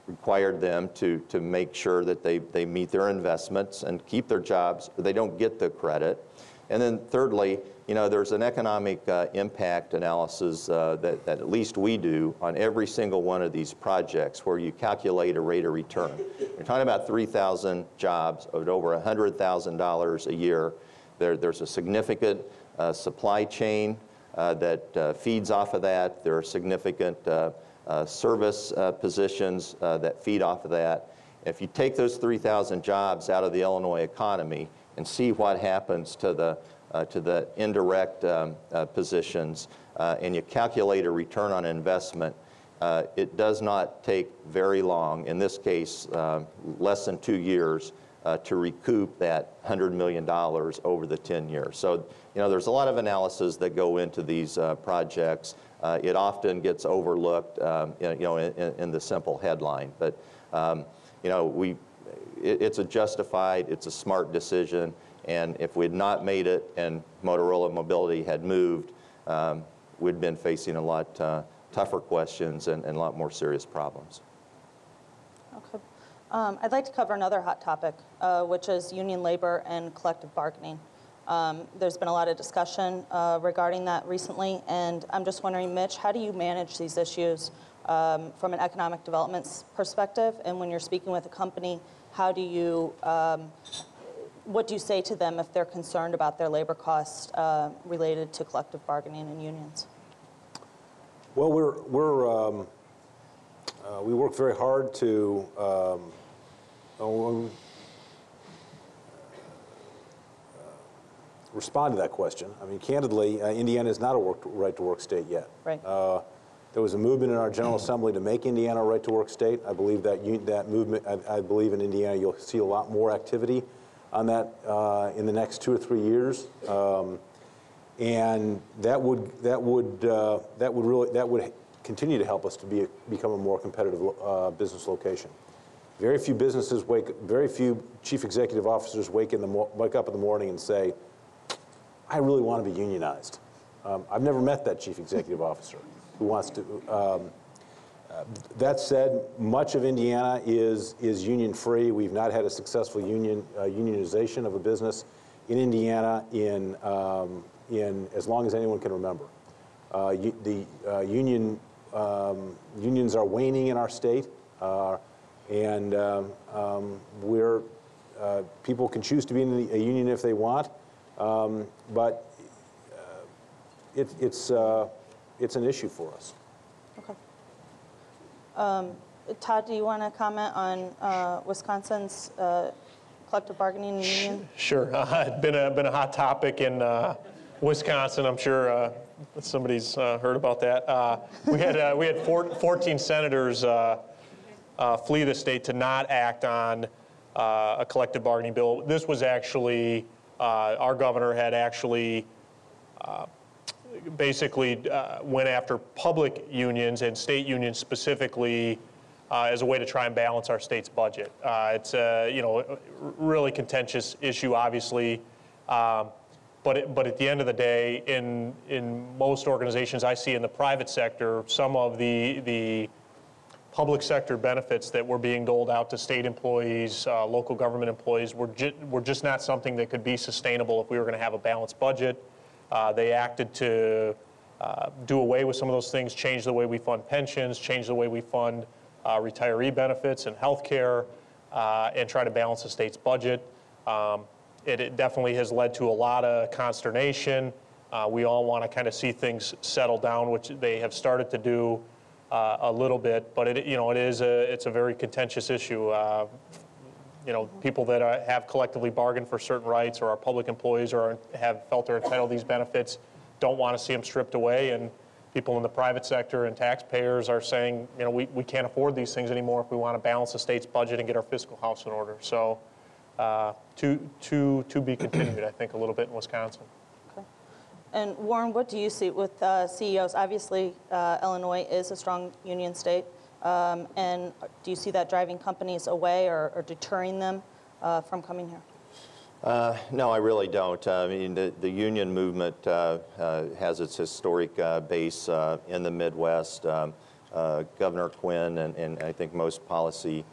required them to, to make sure that they, they meet their investments and keep their jobs. They don't get the credit. And then thirdly, you know, there's an economic uh, impact analysis uh, that, that at least we do on every single one of these projects where you calculate a rate of return. You're talking about 3,000 jobs at over $100,000 a year. There, there's a significant uh, supply chain uh, that uh, feeds off of that. There are significant uh, service positions that feed off of that. If you take those 3,000 jobs out of the Illinois economy and see what happens to the uh, to the indirect um, uh, positions, uh, and you calculate a return on investment, it does not take very long, in this case, less than two years, uh, to recoup that $100 million over the 10 years. So, you know, there's a lot of analysis that go into these uh, projects. Uh, it often gets overlooked, um, you know, in, in, the simple headline. But, um, you know, we, it, it's a justified, it's a smart decision. And if we had not made it and Motorola Mobility had moved, um, we'd been facing a lot uh, tougher questions and, and a lot more serious problems. Okay. Um, I'd like to cover another hot topic, uh, which is union labor and collective bargaining. Um, There's been a lot of discussion uh, regarding that recently, and I'm just wondering, Mitch, how do you manage these issues um, from an economic development perspective? And when you're speaking with a company, how do you, um, what do you say to them if they're concerned about their labor costs uh, related to collective bargaining and unions? Well, we're, we're, um, uh, we work very hard to, um, um, respond to that question. I mean, candidly, uh, Indiana is not a work, right-to-work state yet. Right. There was a movement in our General Assembly to make Indiana a right-to-work state. I believe that, you- that movement, I, I believe in Indiana, you'll see a lot more activity on that uh, in the next two or three years. Um, and that would, that would, uh, that would really, that would continue to help us to be, become a more competitive uh, business location. Very few businesses wake, very few chief executive officers wake, in the, wake up in the morning and say, I really want to be unionized. Um, I've never met that chief executive officer who wants to. Um, uh, that said, much of Indiana is, is union free. We've not had a successful union, uh, unionization of a business in Indiana in, um, in as long as anyone can remember. Uh, u- the uh, union, um, unions are waning in our state, uh, and um, um, we're, uh, people can choose to be in a union if they want, um, but it, it's, it's an issue for us. Okay. Um, Todd, do you want to comment on uh, Wisconsin's uh, collective bargaining union? Sure. Uh, It's been a, been a hot topic in uh, Wisconsin. I'm sure uh, somebody's uh, heard about that. Uh, We had, uh, we had four- 14 senators uh, uh, flee the state to not act on uh, a collective bargaining bill. This was actually, uh, our governor had actually basically uh, went after public unions and state unions specifically uh, as a way to try and balance our state's budget. Uh, it's a you know really contentious issue, obviously, um, but it, but at the end of the day, in in most organizations I see in the private sector, some of the the public sector benefits that were being doled out to state employees, uh, local government employees, were, ju- were just not something that could be sustainable if we were going to have a balanced budget. Uh, they acted to uh, do away with some of those things, change the way we fund pensions, change the way we fund uh, retiree benefits and health care, uh, and try to balance the state's budget. Um, it, it definitely has led to a lot of consternation. Uh, we all want to kind of see things settle down, which they have started to do a little bit, but it, you know, it is a, it's a very contentious issue. Uh, you know, people that are, have collectively bargained for certain rights or are public employees or have felt they're entitled to these benefits don't want to see them stripped away. And people in the private sector and taxpayers are saying, you know, we, we can't afford these things anymore if we want to balance the state's budget and get our fiscal house in order. So uh, to, to, to be continued, I think, a little bit in Wisconsin. And Warren, what do you see with uh, CEOs? Obviously, uh, Illinois is a strong union state. Um, And do you see that driving companies away or or deterring them uh, from coming here? Uh, No, I really don't. I mean, the, the union movement uh, uh, has its historic uh, base uh, in the Midwest. Um, Governor Quinn and, and I think most policy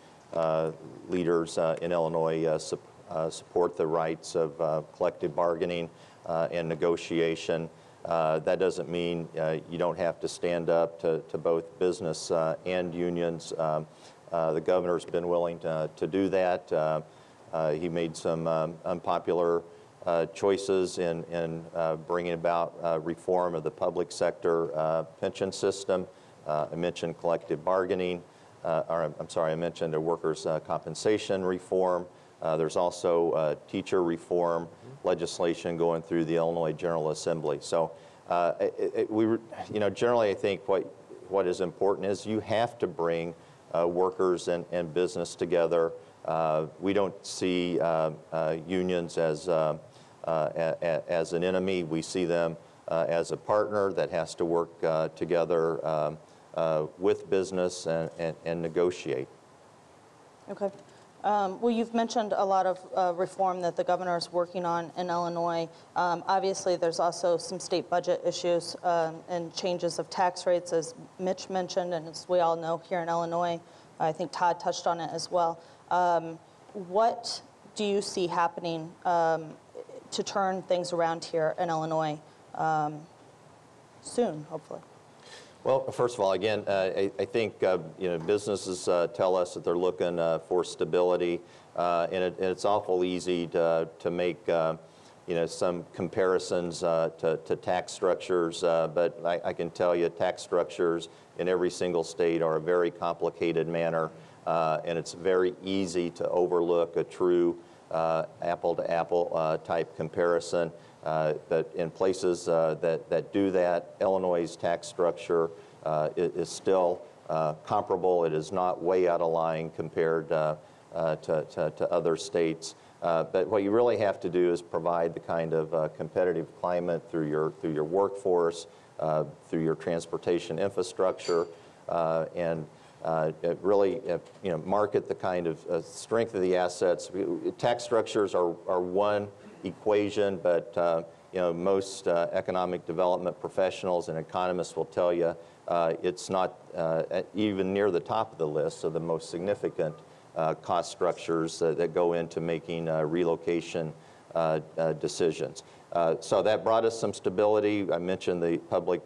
leaders in Illinois uh, support the rights of collective bargaining and negotiation. Uh, That doesn't mean uh, you don't have to stand up to, to both business uh, and unions. Um, uh, The governor's been willing to, to do that. Uh, uh, He made some um, unpopular choices in, in bringing about reform of the public sector pension system. I mentioned collective bargaining, or I'm sorry, I mentioned a workers' compensation reform. Uh, There's also uh, teacher reform legislation going through the Illinois General Assembly. So uh, it- it- we, you know, generally, I think what, what is important is you have to bring uh, workers and, and business together. Uh, We don't see uh, unions as, a- as an enemy. We see them as a partner that has to work together um, with business and, and, and negotiate. Okay. Um, Well, you've mentioned a lot of uh, reform that the governor is working on in Illinois. Um, Obviously, there's also some state budget issues um, and changes of tax rates, as Mitch mentioned, and as we all know here in Illinois. I think Todd touched on it as well. Um, What do you see happening um, to turn things around here in Illinois um, soon, hopefully? Well, first of all, again, uh, I, I think uh, you know businesses uh, tell us that they're looking uh, for stability, uh, and, it, and it's awful easy to to make uh, you know some comparisons to, to tax structures. but I, I can tell you, tax structures in every single state are a very complicated manner, and it's very easy to overlook a true uh, apple-to-apple uh, type comparison. Uh, But in places uh, that, that do that, Illinois' tax structure uh, is still uh, comparable. It is not way out of line compared uh, uh, to, to, to other states. Uh, But what you really have to do is provide the kind of uh, competitive climate through your, through your workforce, uh, through your transportation infrastructure, uh, and uh, really, uh, you know, market the kind of uh, strength of the assets. Tax structures are, are one equation, but, uh, you know, most uh, economic development professionals and economists will tell you uh, it's not uh, even near the top of the list of the most significant uh, cost structures uh, that go into making uh, relocation uh, decisions. So that brought us some stability. I mentioned the public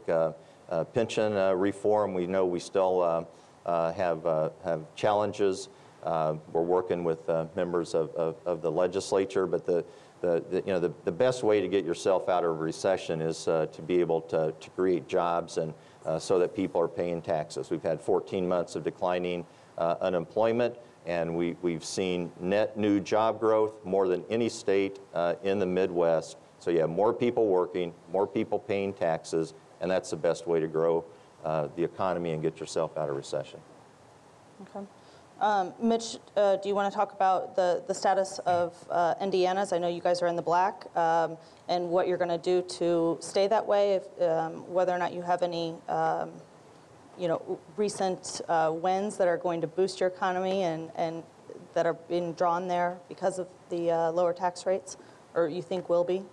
pension reform. We know we still have, have challenges. Uh, We're working with uh, members of, of, of the legislature, but the, the, the- you know, the, the best way to get yourself out of recession is uh, to be able to, to create jobs and uh, so that people are paying taxes. We've had 14 months of declining uh, unemployment, and we, we've seen net new job growth more than any state uh, in the Midwest. So you have more people working, more people paying taxes, and that's the best way to grow the economy and get yourself out of recession. Okay. Um, Mitch, uh, do you want to talk about the, the status of uh, Indiana's? I know you guys are in the black, um, and what you're going to do to stay that way, if, um, whether or not you have any, um, you know, recent uh, wins that are going to boost your economy and, and that are being drawn there because of the uh, lower tax rates, or you think will be?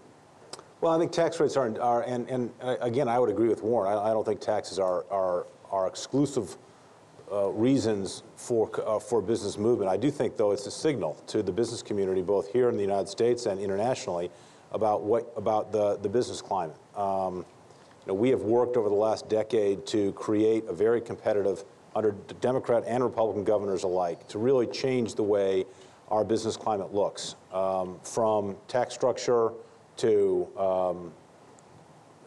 Well, I think tax rates are, are and, and uh, again, I would agree with Warren. I, I don't think taxes are, are, are exclusive uh, reasons for, uh, for business movement. I do think, though, it's a signal to the business community, both here in the United States and internationally, about, what, about the, the business climate. Um, you know, we have worked over the last decade to create a very competitive, under Democrat and Republican governors alike, to really change the way our business climate looks, um, from tax structure to um,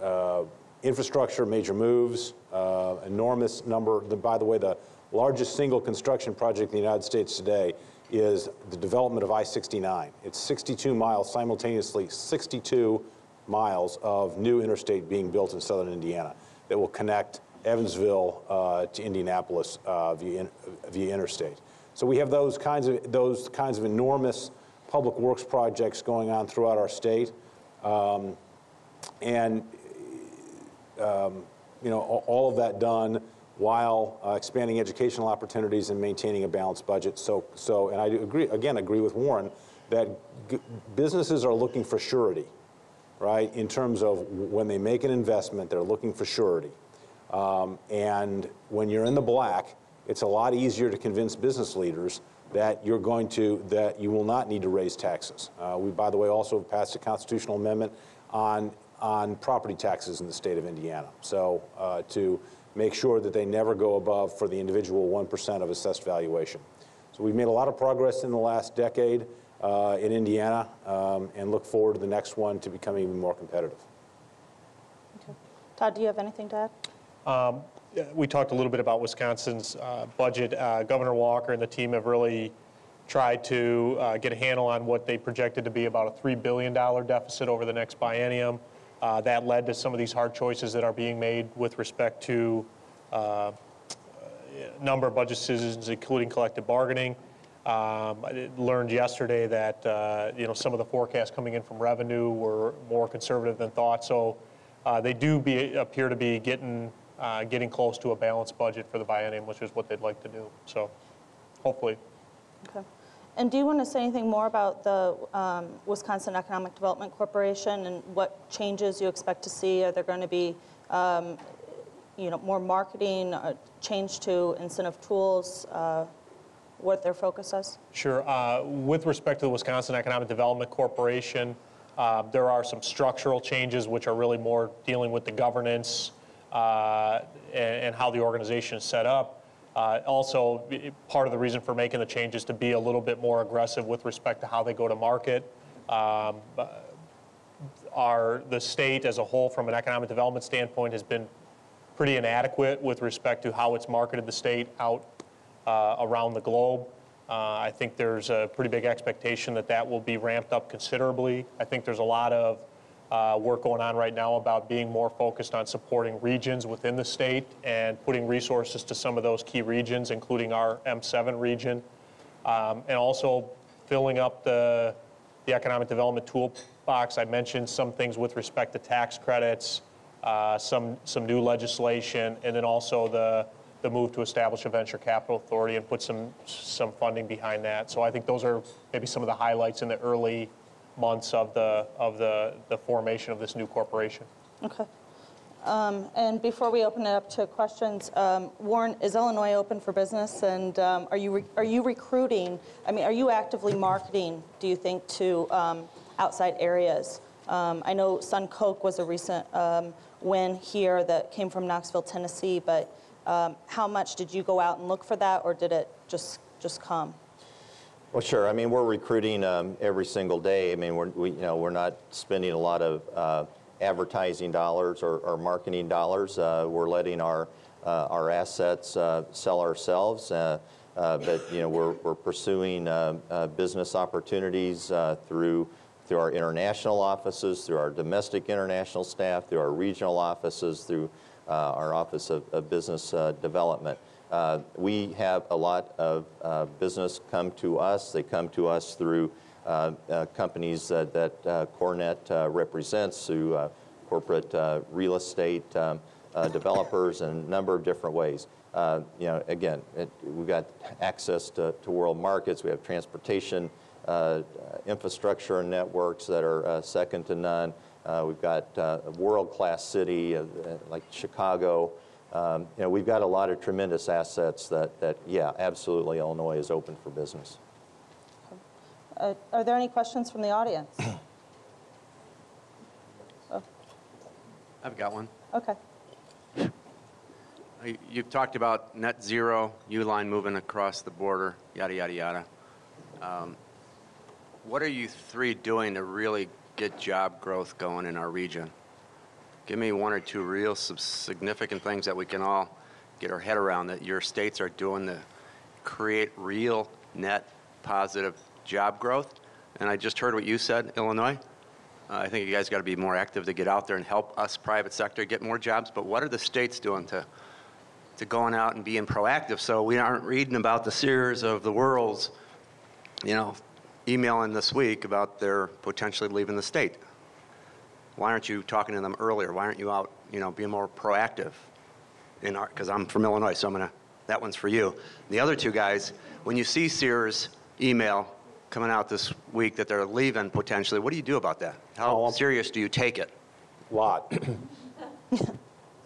uh, infrastructure, major moves, uh, enormous number. The, by the way, the largest single construction project in the United States today is the development of I-69. It's 62 miles, simultaneously 62 miles of new interstate being built in southern Indiana that will connect Evansville uh, to Indianapolis uh, via, in- via interstate. So we have those kinds of those kinds of enormous public works projects going on throughout our state, um, and um, you know all, all of that done while uh, expanding educational opportunities and maintaining a balanced budget. So so and I agree again agree with Warren that businesses are looking for surety right? In terms of when they make an investment, they're looking for surety. Um, and when you're in the black, it's a lot easier to convince business leaders that you're going to, that you will not need to raise taxes. Uh, we, by the way, also passed a constitutional amendment on, on property taxes in the state of Indiana. So uh, to make sure that they never go above, for the individual, 1% of assessed valuation. So we've made a lot of progress in the last decade uh, in Indiana um, and look forward to the next one to becoming even more competitive. Todd, do you have anything to add? we talked a little bit about Wisconsin's uh, budget. Uh, Governor Walker and the team have really tried to uh, get a handle on what they projected to be about a $3 billion deficit over the next biennium. Uh, That led to some of these hard choices that are being made with respect to uh, a number of budget decisions, including collective bargaining. Um, I learned yesterday that, uh, you know, some of the forecasts coming in from revenue were more conservative than thought. So uh, they do be, appear to be getting, uh, getting close to a balanced budget for the biennium, which is what they'd like to do. So hopefully. Okay. And do you want to say anything more about the um, Wisconsin Economic Development Corporation and what changes you expect to see? Are there going to be, um, you know, more marketing, uh, change to incentive tools? uh, What their focus is? Sure. Uh, With respect to the Wisconsin Economic Development Corporation, uh, there are some structural changes which are really more dealing with the governance uh, and and how the organization is set up. Uh, Also, part of the reason for making the change is to be a little bit more aggressive with respect to how they go to market. Um, Our, the state as a whole, from an economic development standpoint, has been pretty inadequate with respect to how it's marketed the state out uh, around the globe. Uh, I think there's a pretty big expectation that that will be ramped up considerably. I think there's a lot of uh, work going on right now about being more focused on supporting regions within the state and putting resources to some of those key regions, including our M7 region, um, and also filling up the, the economic development toolbox. I mentioned some things with respect to tax credits, uh, some, some new legislation, and then also the, the move to establish a venture capital authority and put some, some funding behind that. So I think those are maybe some of the highlights in the early months of the, of the, the formation of this new corporation. Okay. Um, And before we open it up to questions, um, Warren, is Illinois open for business? And um, are you, re- are you recruiting, I mean, are you actively marketing, do you think, to um, outside areas? Um, I know Sun Coke was a recent um, win here that came from Knoxville, Tennessee, but how much did you go out and look for that, or did it just, just come? Well, sure. I mean, we're recruiting um, every single day. I mean, we're, we, you know, we're not spending a lot of uh, advertising dollars or, or marketing dollars. Uh, we're letting our, uh, our assets uh, sell ourselves. Uh, uh, but, you know, we're, we're pursuing business opportunities through, through our international offices, through our domestic international staff, through our regional offices, through our Office of, of Business Development. Uh, we have a lot of uh, business come to us. They come to us through uh, uh, companies that, that uh, CoreNet uh, represents, through uh, corporate uh, real estate um, uh, developers, and a number of different ways. Uh, you know, again, it, we've got access to, to world markets. We have transportation uh, infrastructure and networks that are uh, second to none. Uh, we've got uh, a world-class city uh, like Chicago. Um, you know, we've got a lot of tremendous assets that, that, yeah, absolutely, Illinois is open for business. Uh, Are there any questions from the audience? I've got one. Okay. Uh, You've talked about net zero, Uline moving across the border, yada, yada, yada. Um, What are you three doing to really get job growth going in our region? Give me one or two real significant things that we can all get our head around that your states are doing to create real net positive job growth. And I just heard what you said, Illinois. Uh, I think you guys got to be more active to get out there and help us private sector get more jobs. But what are the states doing to to going out and being proactive so we aren't reading about the Sears of the world's, you know, emailing this week about their potentially leaving the state? Why aren't you talking to them earlier? Why aren't you out, you know, being more proactive? In our, because I'm from Illinois, so I'm gonna. That one's for you. The other two guys, when you see Sears email coming out this week that they're leaving potentially, what do you do about that? How Oh, serious do you take it? Lot.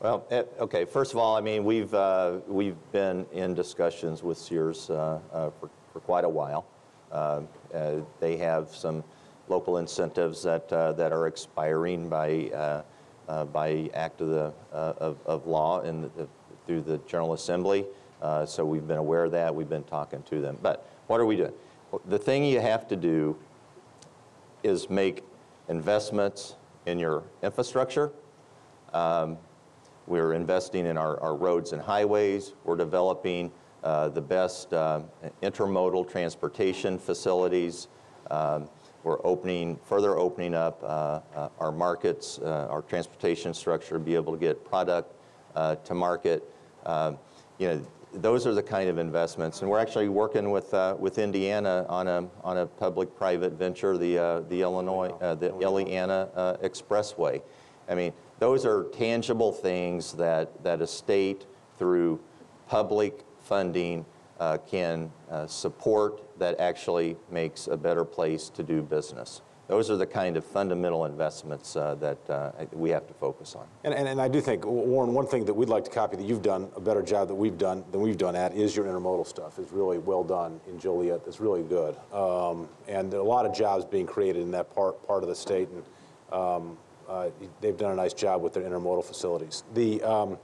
Well, eh, okay, first of all, I mean, we've, uh, we've been in discussions with Sears uh, uh, for, for quite a while. Uh, uh, They have some local incentives that, uh, that are expiring by, uh, uh, by act of the, of, of law the, through the General Assembly. So we've been aware of that, we've been talking to them. But what are we doing? The thing you have to do is make investments in your infrastructure. Um, We're investing in our, our roads and highways. We're developing uh, the best uh, intermodal transportation facilities. Um, we're opening, further opening up uh, uh, our markets, uh, our transportation structure, be able to get product to market. Um, you know, those are the kind of investments, and we're actually working with with Indiana on a on a public-private venture, the the Illinois the Illiana uh, Expressway. I mean, those are tangible things that that a state through public funding can support that actually makes a better place to do business. Those are the kind of fundamental investments uh, that uh, we have to focus on. And, and, and I do think, Warren, one thing that we'd like to copy that you've done a better job that we've done than we've done at is your intermodal stuff. It's really well done in Joliet. It's really good. Um, and a lot of jobs being created in that part, part of the state. And um, uh, they've done a nice job with their intermodal facilities. The, um,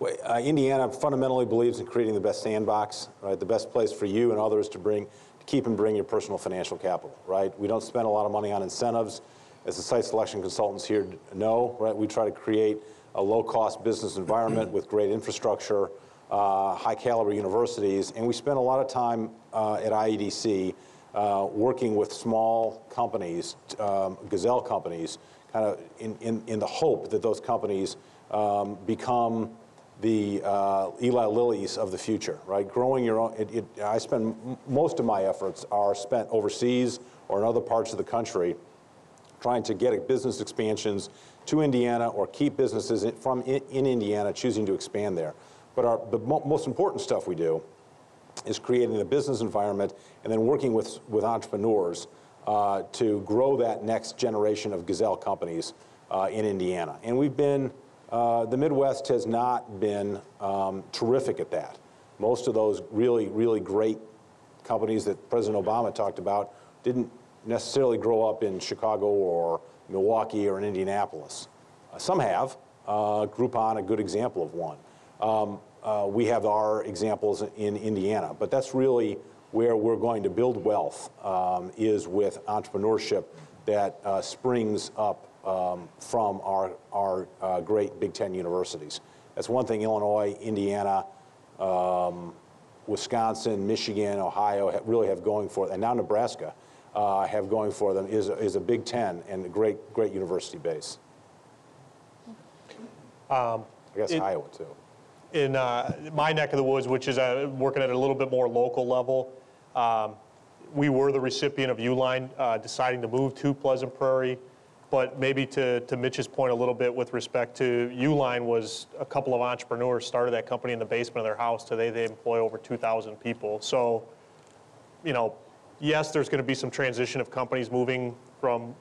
uh, Indiana fundamentally believes in creating the best sandbox, right? The best place for you and others to bring, to keep and bring your personal financial capital, right? We don't spend a lot of money on incentives. As the site selection consultants here know, right? We try to create a low-cost business environment with great infrastructure, uh, high-caliber universities, and we spend a lot of time uh, at IEDC uh, working with small companies, um, gazelle companies, kind of in, in, in the hope that those companies um, become the uh, Eli Lillies of the future, right? Growing your own, it, it, I spend, most of my efforts are spent overseas or in other parts of the country trying to get business expansions to Indiana or keep businesses in, from in, in, Indiana choosing to expand there. But our, the mo most important stuff we do is creating a business environment and then working with, with entrepreneurs uh, to grow that next generation of gazelle companies uh, in Indiana. And we've been uh, the Midwest has not been um, terrific at that. Most of those really, really great companies that President Obama talked about didn't necessarily grow up in Chicago or Milwaukee or in Indianapolis. Uh, some have. Uh, Groupon, a good example of one. Um, uh, we have our examples in Indiana, but that's really where we're going to build wealth um, is with entrepreneurship that uh, springs up um, from our, our uh, great Big Ten universities. That's one thing Illinois, Indiana, um, Wisconsin, Michigan, Ohio have, really have going for, and now Nebraska uh, have going for them is, is a Big Ten and a great, great university base. Um, I guess it, Iowa too. In uh, my neck of the woods, which is uh, working at a little bit more local level, um, we were the recipient of Uline uh, deciding to move to Pleasant Prairie but maybe to, to Mitch's point a little bit with respect to Uline was a couple of entrepreneurs started that company in the basement of their house. Today they employ over 2,000 people. So, you know, yes, there's going to be some transition of companies moving from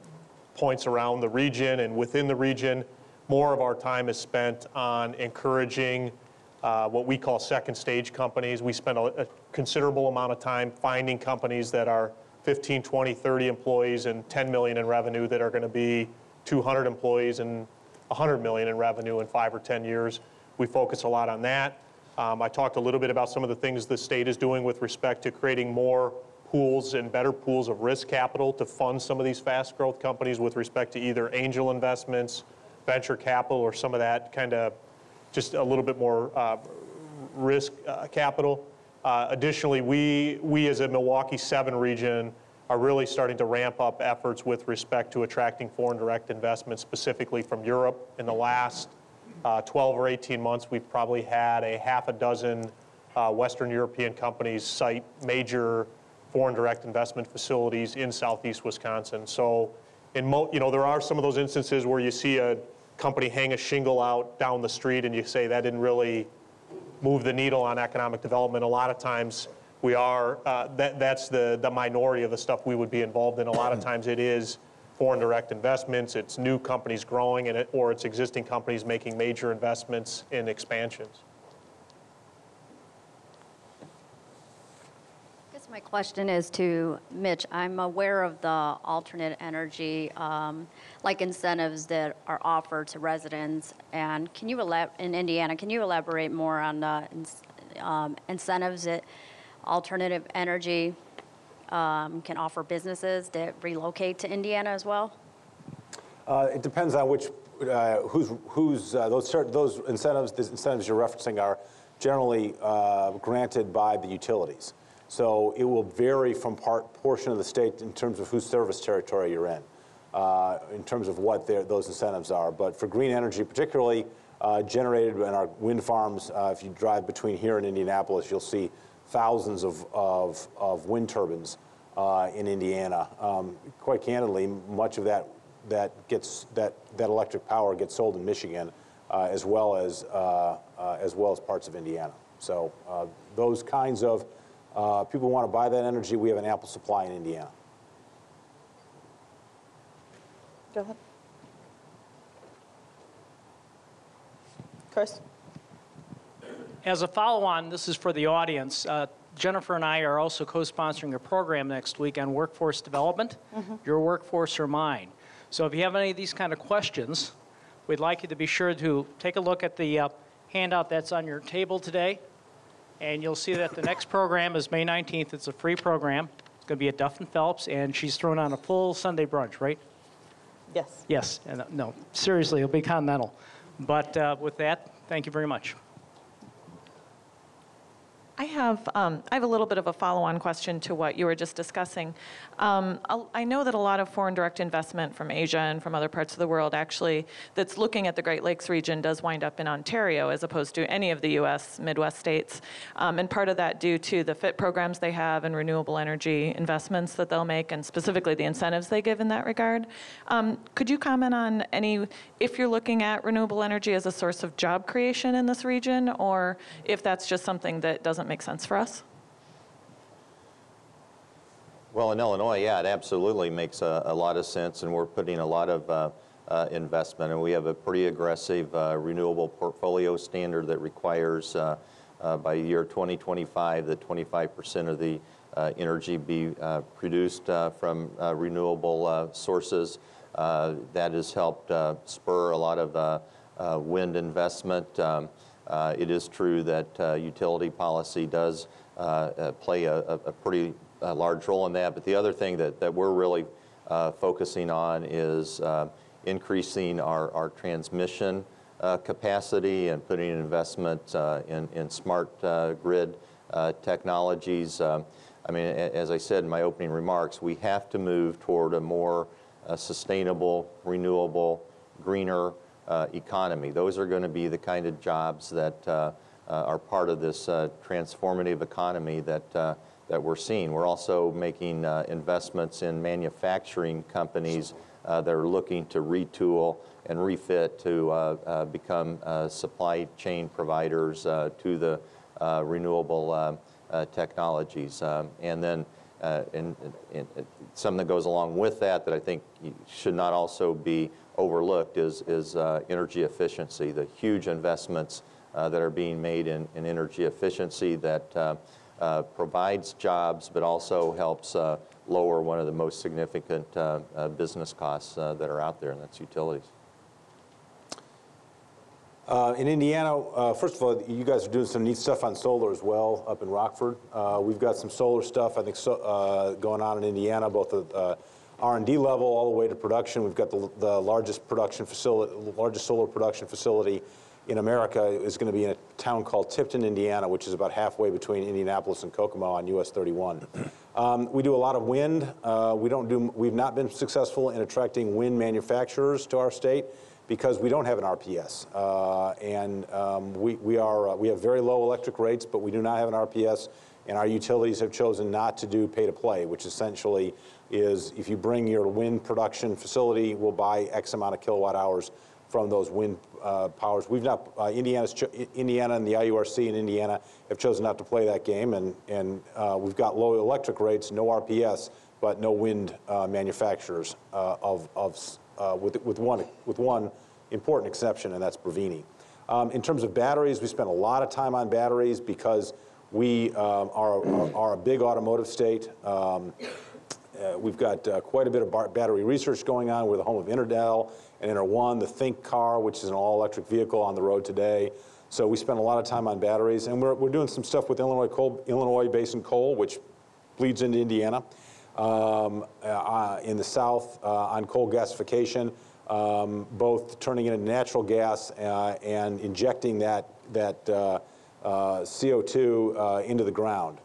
points around the region and within the region. More of our time is spent on encouraging uh, what we call second stage companies. We spend a, a considerable amount of time finding companies that are 15, 20, 30 employees and 10 million in revenue that are going to be 200 employees and 100 million in revenue in five or 10 years. We focus a lot on that. Um, I talked a little bit about some of the things the state is doing with respect to creating more pools and better pools of risk capital to fund some of these fast growth companies with respect to either angel investments, venture capital, or some of that kind of just a little bit more uh, risk uh, capital. Uh, additionally, we, we as a Milwaukee 7 region are really starting to ramp up efforts with respect to attracting foreign direct investment, specifically from Europe. In the last uh, 12 or 18 months, we've probably had a half a dozen uh, Western European companies site major foreign direct investment facilities in southeast Wisconsin. So, in you know, there are some of those instances where you see a company hang a shingle out down the street and you say that didn't really move the needle on economic development. A lot of times we are, uh, that, that's the, the minority of the stuff we would be involved in. A lot of times it is foreign direct investments, it's new companies growing, and it, or it's existing companies making major investments in expansions. My question is to Mitch. I'm aware of the alternate energy, um, like incentives that are offered to residents. And can you elab- in Indiana? Can you elaborate more on the um, incentives that alternative energy um, can offer businesses that relocate to Indiana as well? Uh, it depends on which, uh, who's, who's uh, those those incentives. The incentives you're referencing are generally uh, granted by the utilities. So it will vary from part portion of the state in terms of whose service territory you're in, uh, in terms of what those incentives are. But for green energy, particularly uh, generated in our wind farms, uh, if you drive between here and Indianapolis, you'll see thousands of, of, of wind turbines uh, in Indiana. Um, quite candidly, much of that that gets that that electric power gets sold in Michigan, uh, as well as uh, as well as parts of Indiana. So those kinds of uh, people want to buy that energy. We have an ample supply in Indiana. Go ahead. Chris? As a follow-on, this is for the audience. Uh, Jennifer and I are also co-sponsoring a program next week on workforce development, your workforce or mine. So if you have any of these kind of questions, we'd like you to be sure to take a look at the uh, handout that's on your table today. And you'll see that the next program is May 19th. It's a free program. It's going to be at Duff and Phelps, and she's throwing on a full Sunday brunch, right? Yes. Yes, and, uh, no, seriously, it'll be continental. But uh, with that, thank you very much. I have, um, I have a little bit of a follow-on question to what you were just discussing. Um, I'll- know that a lot of foreign direct investment from Asia and from other parts of the world actually, that's looking at the Great Lakes region does wind up in Ontario as opposed to any of the U.S. Midwest states. Um, And part of that due to the FIT programs they have and renewable energy investments that they'll make and specifically the incentives they give in that regard. Um, Could you comment on any, if you're looking at renewable energy as a source of job creation in this region or if that's just something that doesn't make sense for us? Well, in Illinois, yeah, it absolutely makes a, a lot of sense, and we're putting a lot of uh, uh, investment, and we have a pretty aggressive uh, renewable portfolio standard that requires uh, uh, by year 2025 that 25% of the uh, energy be produced from renewable sources. That has helped spur a lot of wind investment. Um, uh, It is true that uh, utility policy does uh, uh, play a a- pretty uh, large role in that, but the other thing that that we're really uh, focusing on is increasing our our transmission capacity and putting investment in in smart grid technologies. I mean, as I said in my opening remarks, we have to move toward a more sustainable, renewable, greener uh, economy. Those are going to be the kind of jobs that uh, uh, are part of this uh, transformative economy that, uh, that we're seeing. We're also making investments in manufacturing companies that are looking to retool and refit to become supply chain providers to the renewable technologies. Um, and then uh, and, and, and something that goes along with that that I think should not also be overlooked is, is uh, energy efficiency, the huge investments uh, that are being made in, in energy efficiency that uh, uh, provides jobs but also helps uh, lower one of the most significant uh, business costs that are out there, and that's utilities. In Indiana, first of all, you guys are doing some neat stuff on solar as well up in Rockford. We've got some solar stuff, I think, so- going on in Indiana, both uh, R&D level all the way to production. We've got the the largest production facility, largest solar production facility in America is going to be in a town called Tipton, Indiana, which is about halfway between Indianapolis and Kokomo on US 31. Um, We do a lot of wind. Uh, We don't do, we've not been successful in attracting wind manufacturers to our state because we don't have an RPS. Uh, and um, we, we, are, uh, we have very low electric rates, but we do not have an RPS. And our utilities have chosen not to do pay to play, which essentially is if you bring your wind production facility, we'll buy X amount of kilowatt hours from those wind uh, powers. We've not, uh, Indiana's Indiana and the IURC in Indiana have chosen not to play that game. And, and uh, we've got low electric rates, no RPS, but no wind uh, manufacturers uh, of, of uh, with, with, one, with one important exception, and that's Brevini. Um, in terms of batteries, we spend a lot of time on batteries because we um, are, are, are a big automotive state. Um, uh, we've got uh, quite a bit of battery research going on. We're the home of EnerDel and Ener1, the Think car, which is an all-electric vehicle on the road today. So we spend a lot of time on batteries, and we're, we're doing some stuff with Illinois coal, Illinois Basin coal, which bleeds into Indiana. Um, uh, in the south, uh, on coal gasification, um, both turning it into natural gas uh, and injecting that that uh, uh, CO2 uh, into the ground.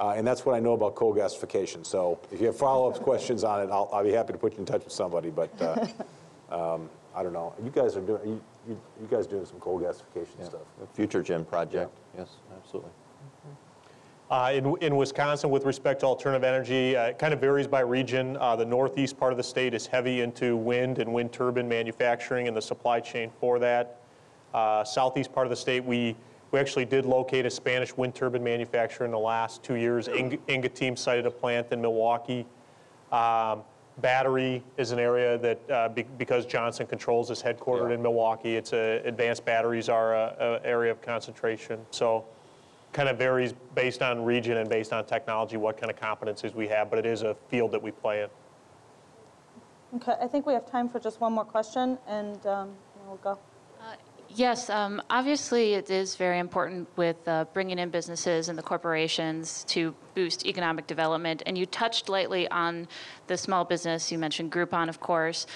Uh, and that's what I know about coal gasification. So if you have follow-up questions on it, I'll, I'll be happy to put you in touch with somebody. But uh, um, I don't know. You guys are doing you, you, you guys doing some coal gasification stuff. A FutureGen project, yes, absolutely. Uh, In in Wisconsin, with respect to alternative energy, uh, it kind of varies by region. Uh, The northeast part of the state is heavy into wind and wind turbine manufacturing and the supply chain for that. uh, southeast part of the state. We, we actually did locate a Spanish wind turbine manufacturer in the last two years. Ing- Ingeteam sited a plant in Milwaukee. Um, Battery is an area that, uh, be- because Johnson Controls is headquartered in Milwaukee, it's a, advanced batteries are a, a area of concentration. So kind of varies based on region and based on technology, what kind of competencies we have, but it is a field that we play in. Okay, I think we have time for just one more question, and um, we'll go. Yes, um, obviously it is very important with uh, bringing in businesses and the corporations to boost economic development. And you touched lightly on the small business. You mentioned Groupon, of course.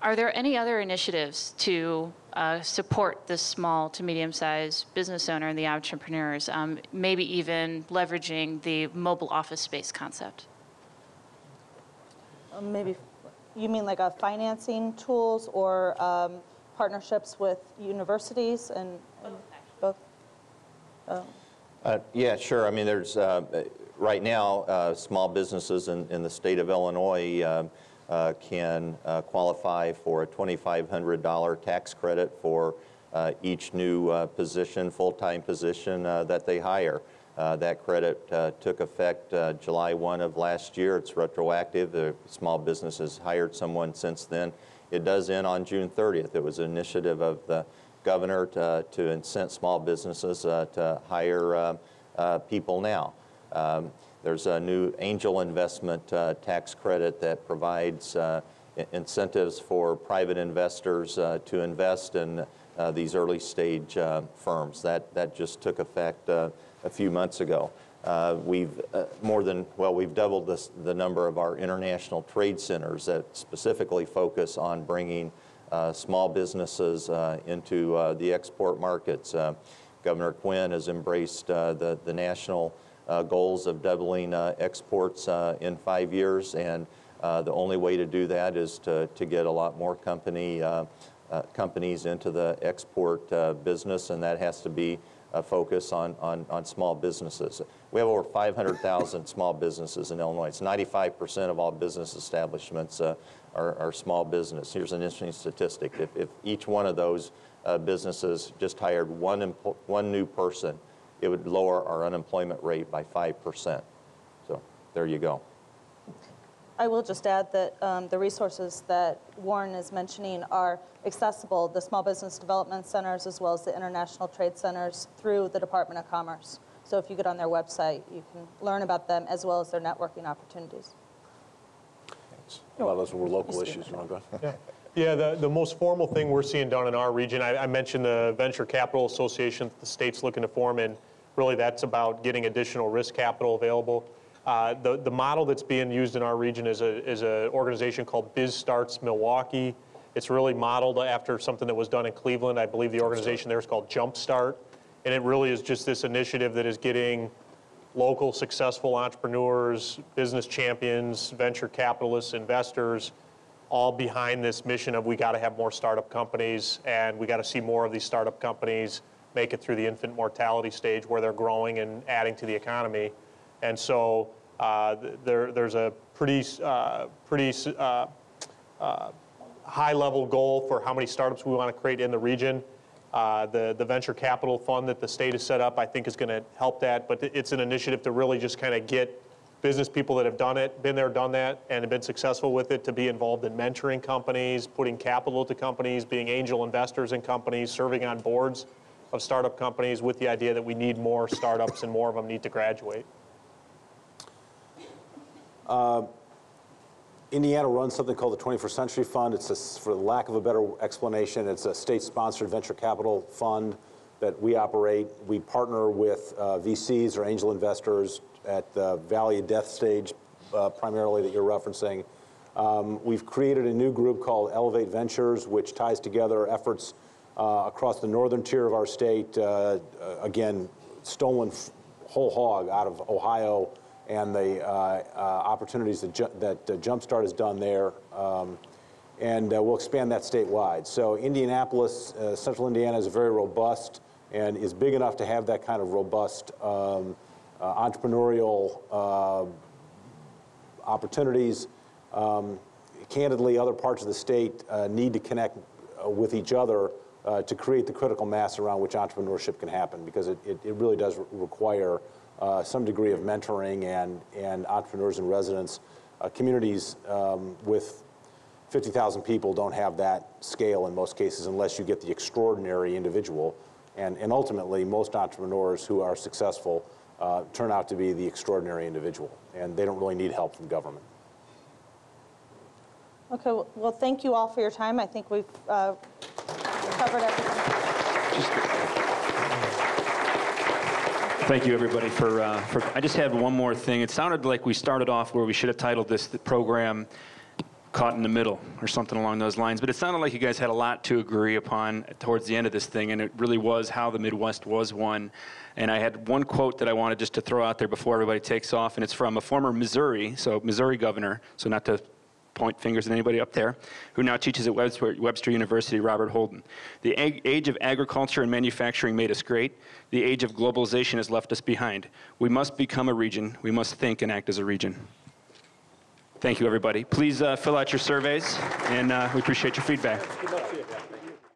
Are there any other initiatives to uh, support the small to medium-sized business owner and the entrepreneurs? Um, maybe even leveraging the mobile office space concept. Maybe, you mean like a financing tools or um, partnerships with universities and? and Both? Uh, Yeah, sure. I mean, there's, uh, right now, uh, small businesses in in the state of Illinois uh, uh, can uh, qualify for a $2,500 tax credit for each new position, full-time position that they hire. That credit took effect July 1 of last year. It's retroactive. The small business has hired someone since then. It does end on June 30th. It was an initiative of the governor to to incent small businesses uh, to hire uh, uh, people now. Um, There's a new angel investment uh, tax credit that provides uh, incentives for private investors uh, to invest in these early stage firms. That, that just took effect a few months ago. Uh, We've uh, more than, well, we've doubled this, the number of our international trade centers that specifically focus on bringing uh, small businesses uh, into uh, the export markets. Uh, Governor Quinn has embraced the, the national goals of doubling exports in five years, and the only way to do that is to, to get a lot more company, companies into the export business, and that has to be a focus on, on, on small businesses. We have over 500,000 small businesses in Illinois. It's 95% of all business establishments uh, are, are small business. Here's an interesting statistic. If, if each one of those uh, businesses just hired one, one new person, it would lower our unemployment rate by 5%. So there you go. I will just add that um, the resources that Warren is mentioning are accessible, the small business development centers as well as the international trade centers through the Department of Commerce. So if you get on their website, you can learn about them as well as their networking opportunities. A lot of those were local issues. You want to go? Yeah, the, the most formal thing we're seeing done in our region, I, I mentioned the Venture Capital Association that the state's looking to form, and really that's about getting additional risk capital available. Uh, the, the model that's being used in our region is a is an organization called BizStarts Milwaukee. It's really modeled after something that was done in Cleveland. I believe the organization there is called Jumpstart, and it really is just this initiative that is getting local successful entrepreneurs, business champions, venture capitalists, investors, all behind this mission of we got to have more startup companies and we got to see more of these startup companies make it through the infant mortality stage where they're growing and adding to the economy. And so uh, there, there's a pretty, uh, pretty uh, uh, high-level goal for how many startups we want to create in the region. Uh, The, the venture capital fund that the state has set up, I think, is going to help that, but it's an initiative to really just kind of get business people that have done it, been there, done that, and have been successful with it to be involved in mentoring companies, putting capital to companies, being angel investors in companies, serving on boards of startup companies with the idea that we need more startups and more of them need to graduate. Indiana runs something called the 21st Century Fund. It's, a, for lack of a better explanation, it's a state-sponsored venture capital fund that we operate. We partner with uh, VCs or angel investors at the Valley of Death stage, uh, primarily that you're referencing. Um, we've created a new group called Elevate Ventures, which ties together efforts uh, across the northern tier of our state. Uh, uh, again, stolen whole hog out of Ohio and the uh, uh, opportunities that, Ju- that uh, Jumpstart has done there. Um, and we'll expand that statewide. So Indianapolis, Central Indiana is very robust and is big enough to have that kind of robust um, entrepreneurial opportunities. Um, candidly, other parts of the state uh, need to connect uh, with each other uh, to create the critical mass around which entrepreneurship can happen because it, it, it really does re- require uh, some degree of mentoring and, and entrepreneurs and residents. Uh, communities um, with 50,000 people don't have that scale in most cases unless you get the extraordinary individual. And, and ultimately, most entrepreneurs who are successful uh, turn out to be the extraordinary individual, and they don't really need help from government. Okay, well- well, thank you all for your time. I think we've uh, covered everything. Thank you, everybody, for, uh, for, I just had one more thing. It sounded like we started off where we should have titled this program Caught in the Middle or something along those lines, but it sounded like you guys had a lot to agree upon towards the end of this thing, and it really was how the Midwest was won. And I had one quote that I wanted just to throw out there before everybody takes off, and it's from a former Missouri, so Missouri governor, so not to point fingers at anybody up there, who now teaches at Webster, Webster University, Robert Holden. The ag- age of agriculture and manufacturing made us great. The age of globalization has left us behind. We must become a region. We must think and act as a region. Thank you, everybody. Please uh, fill out your surveys, and uh, we appreciate your feedback.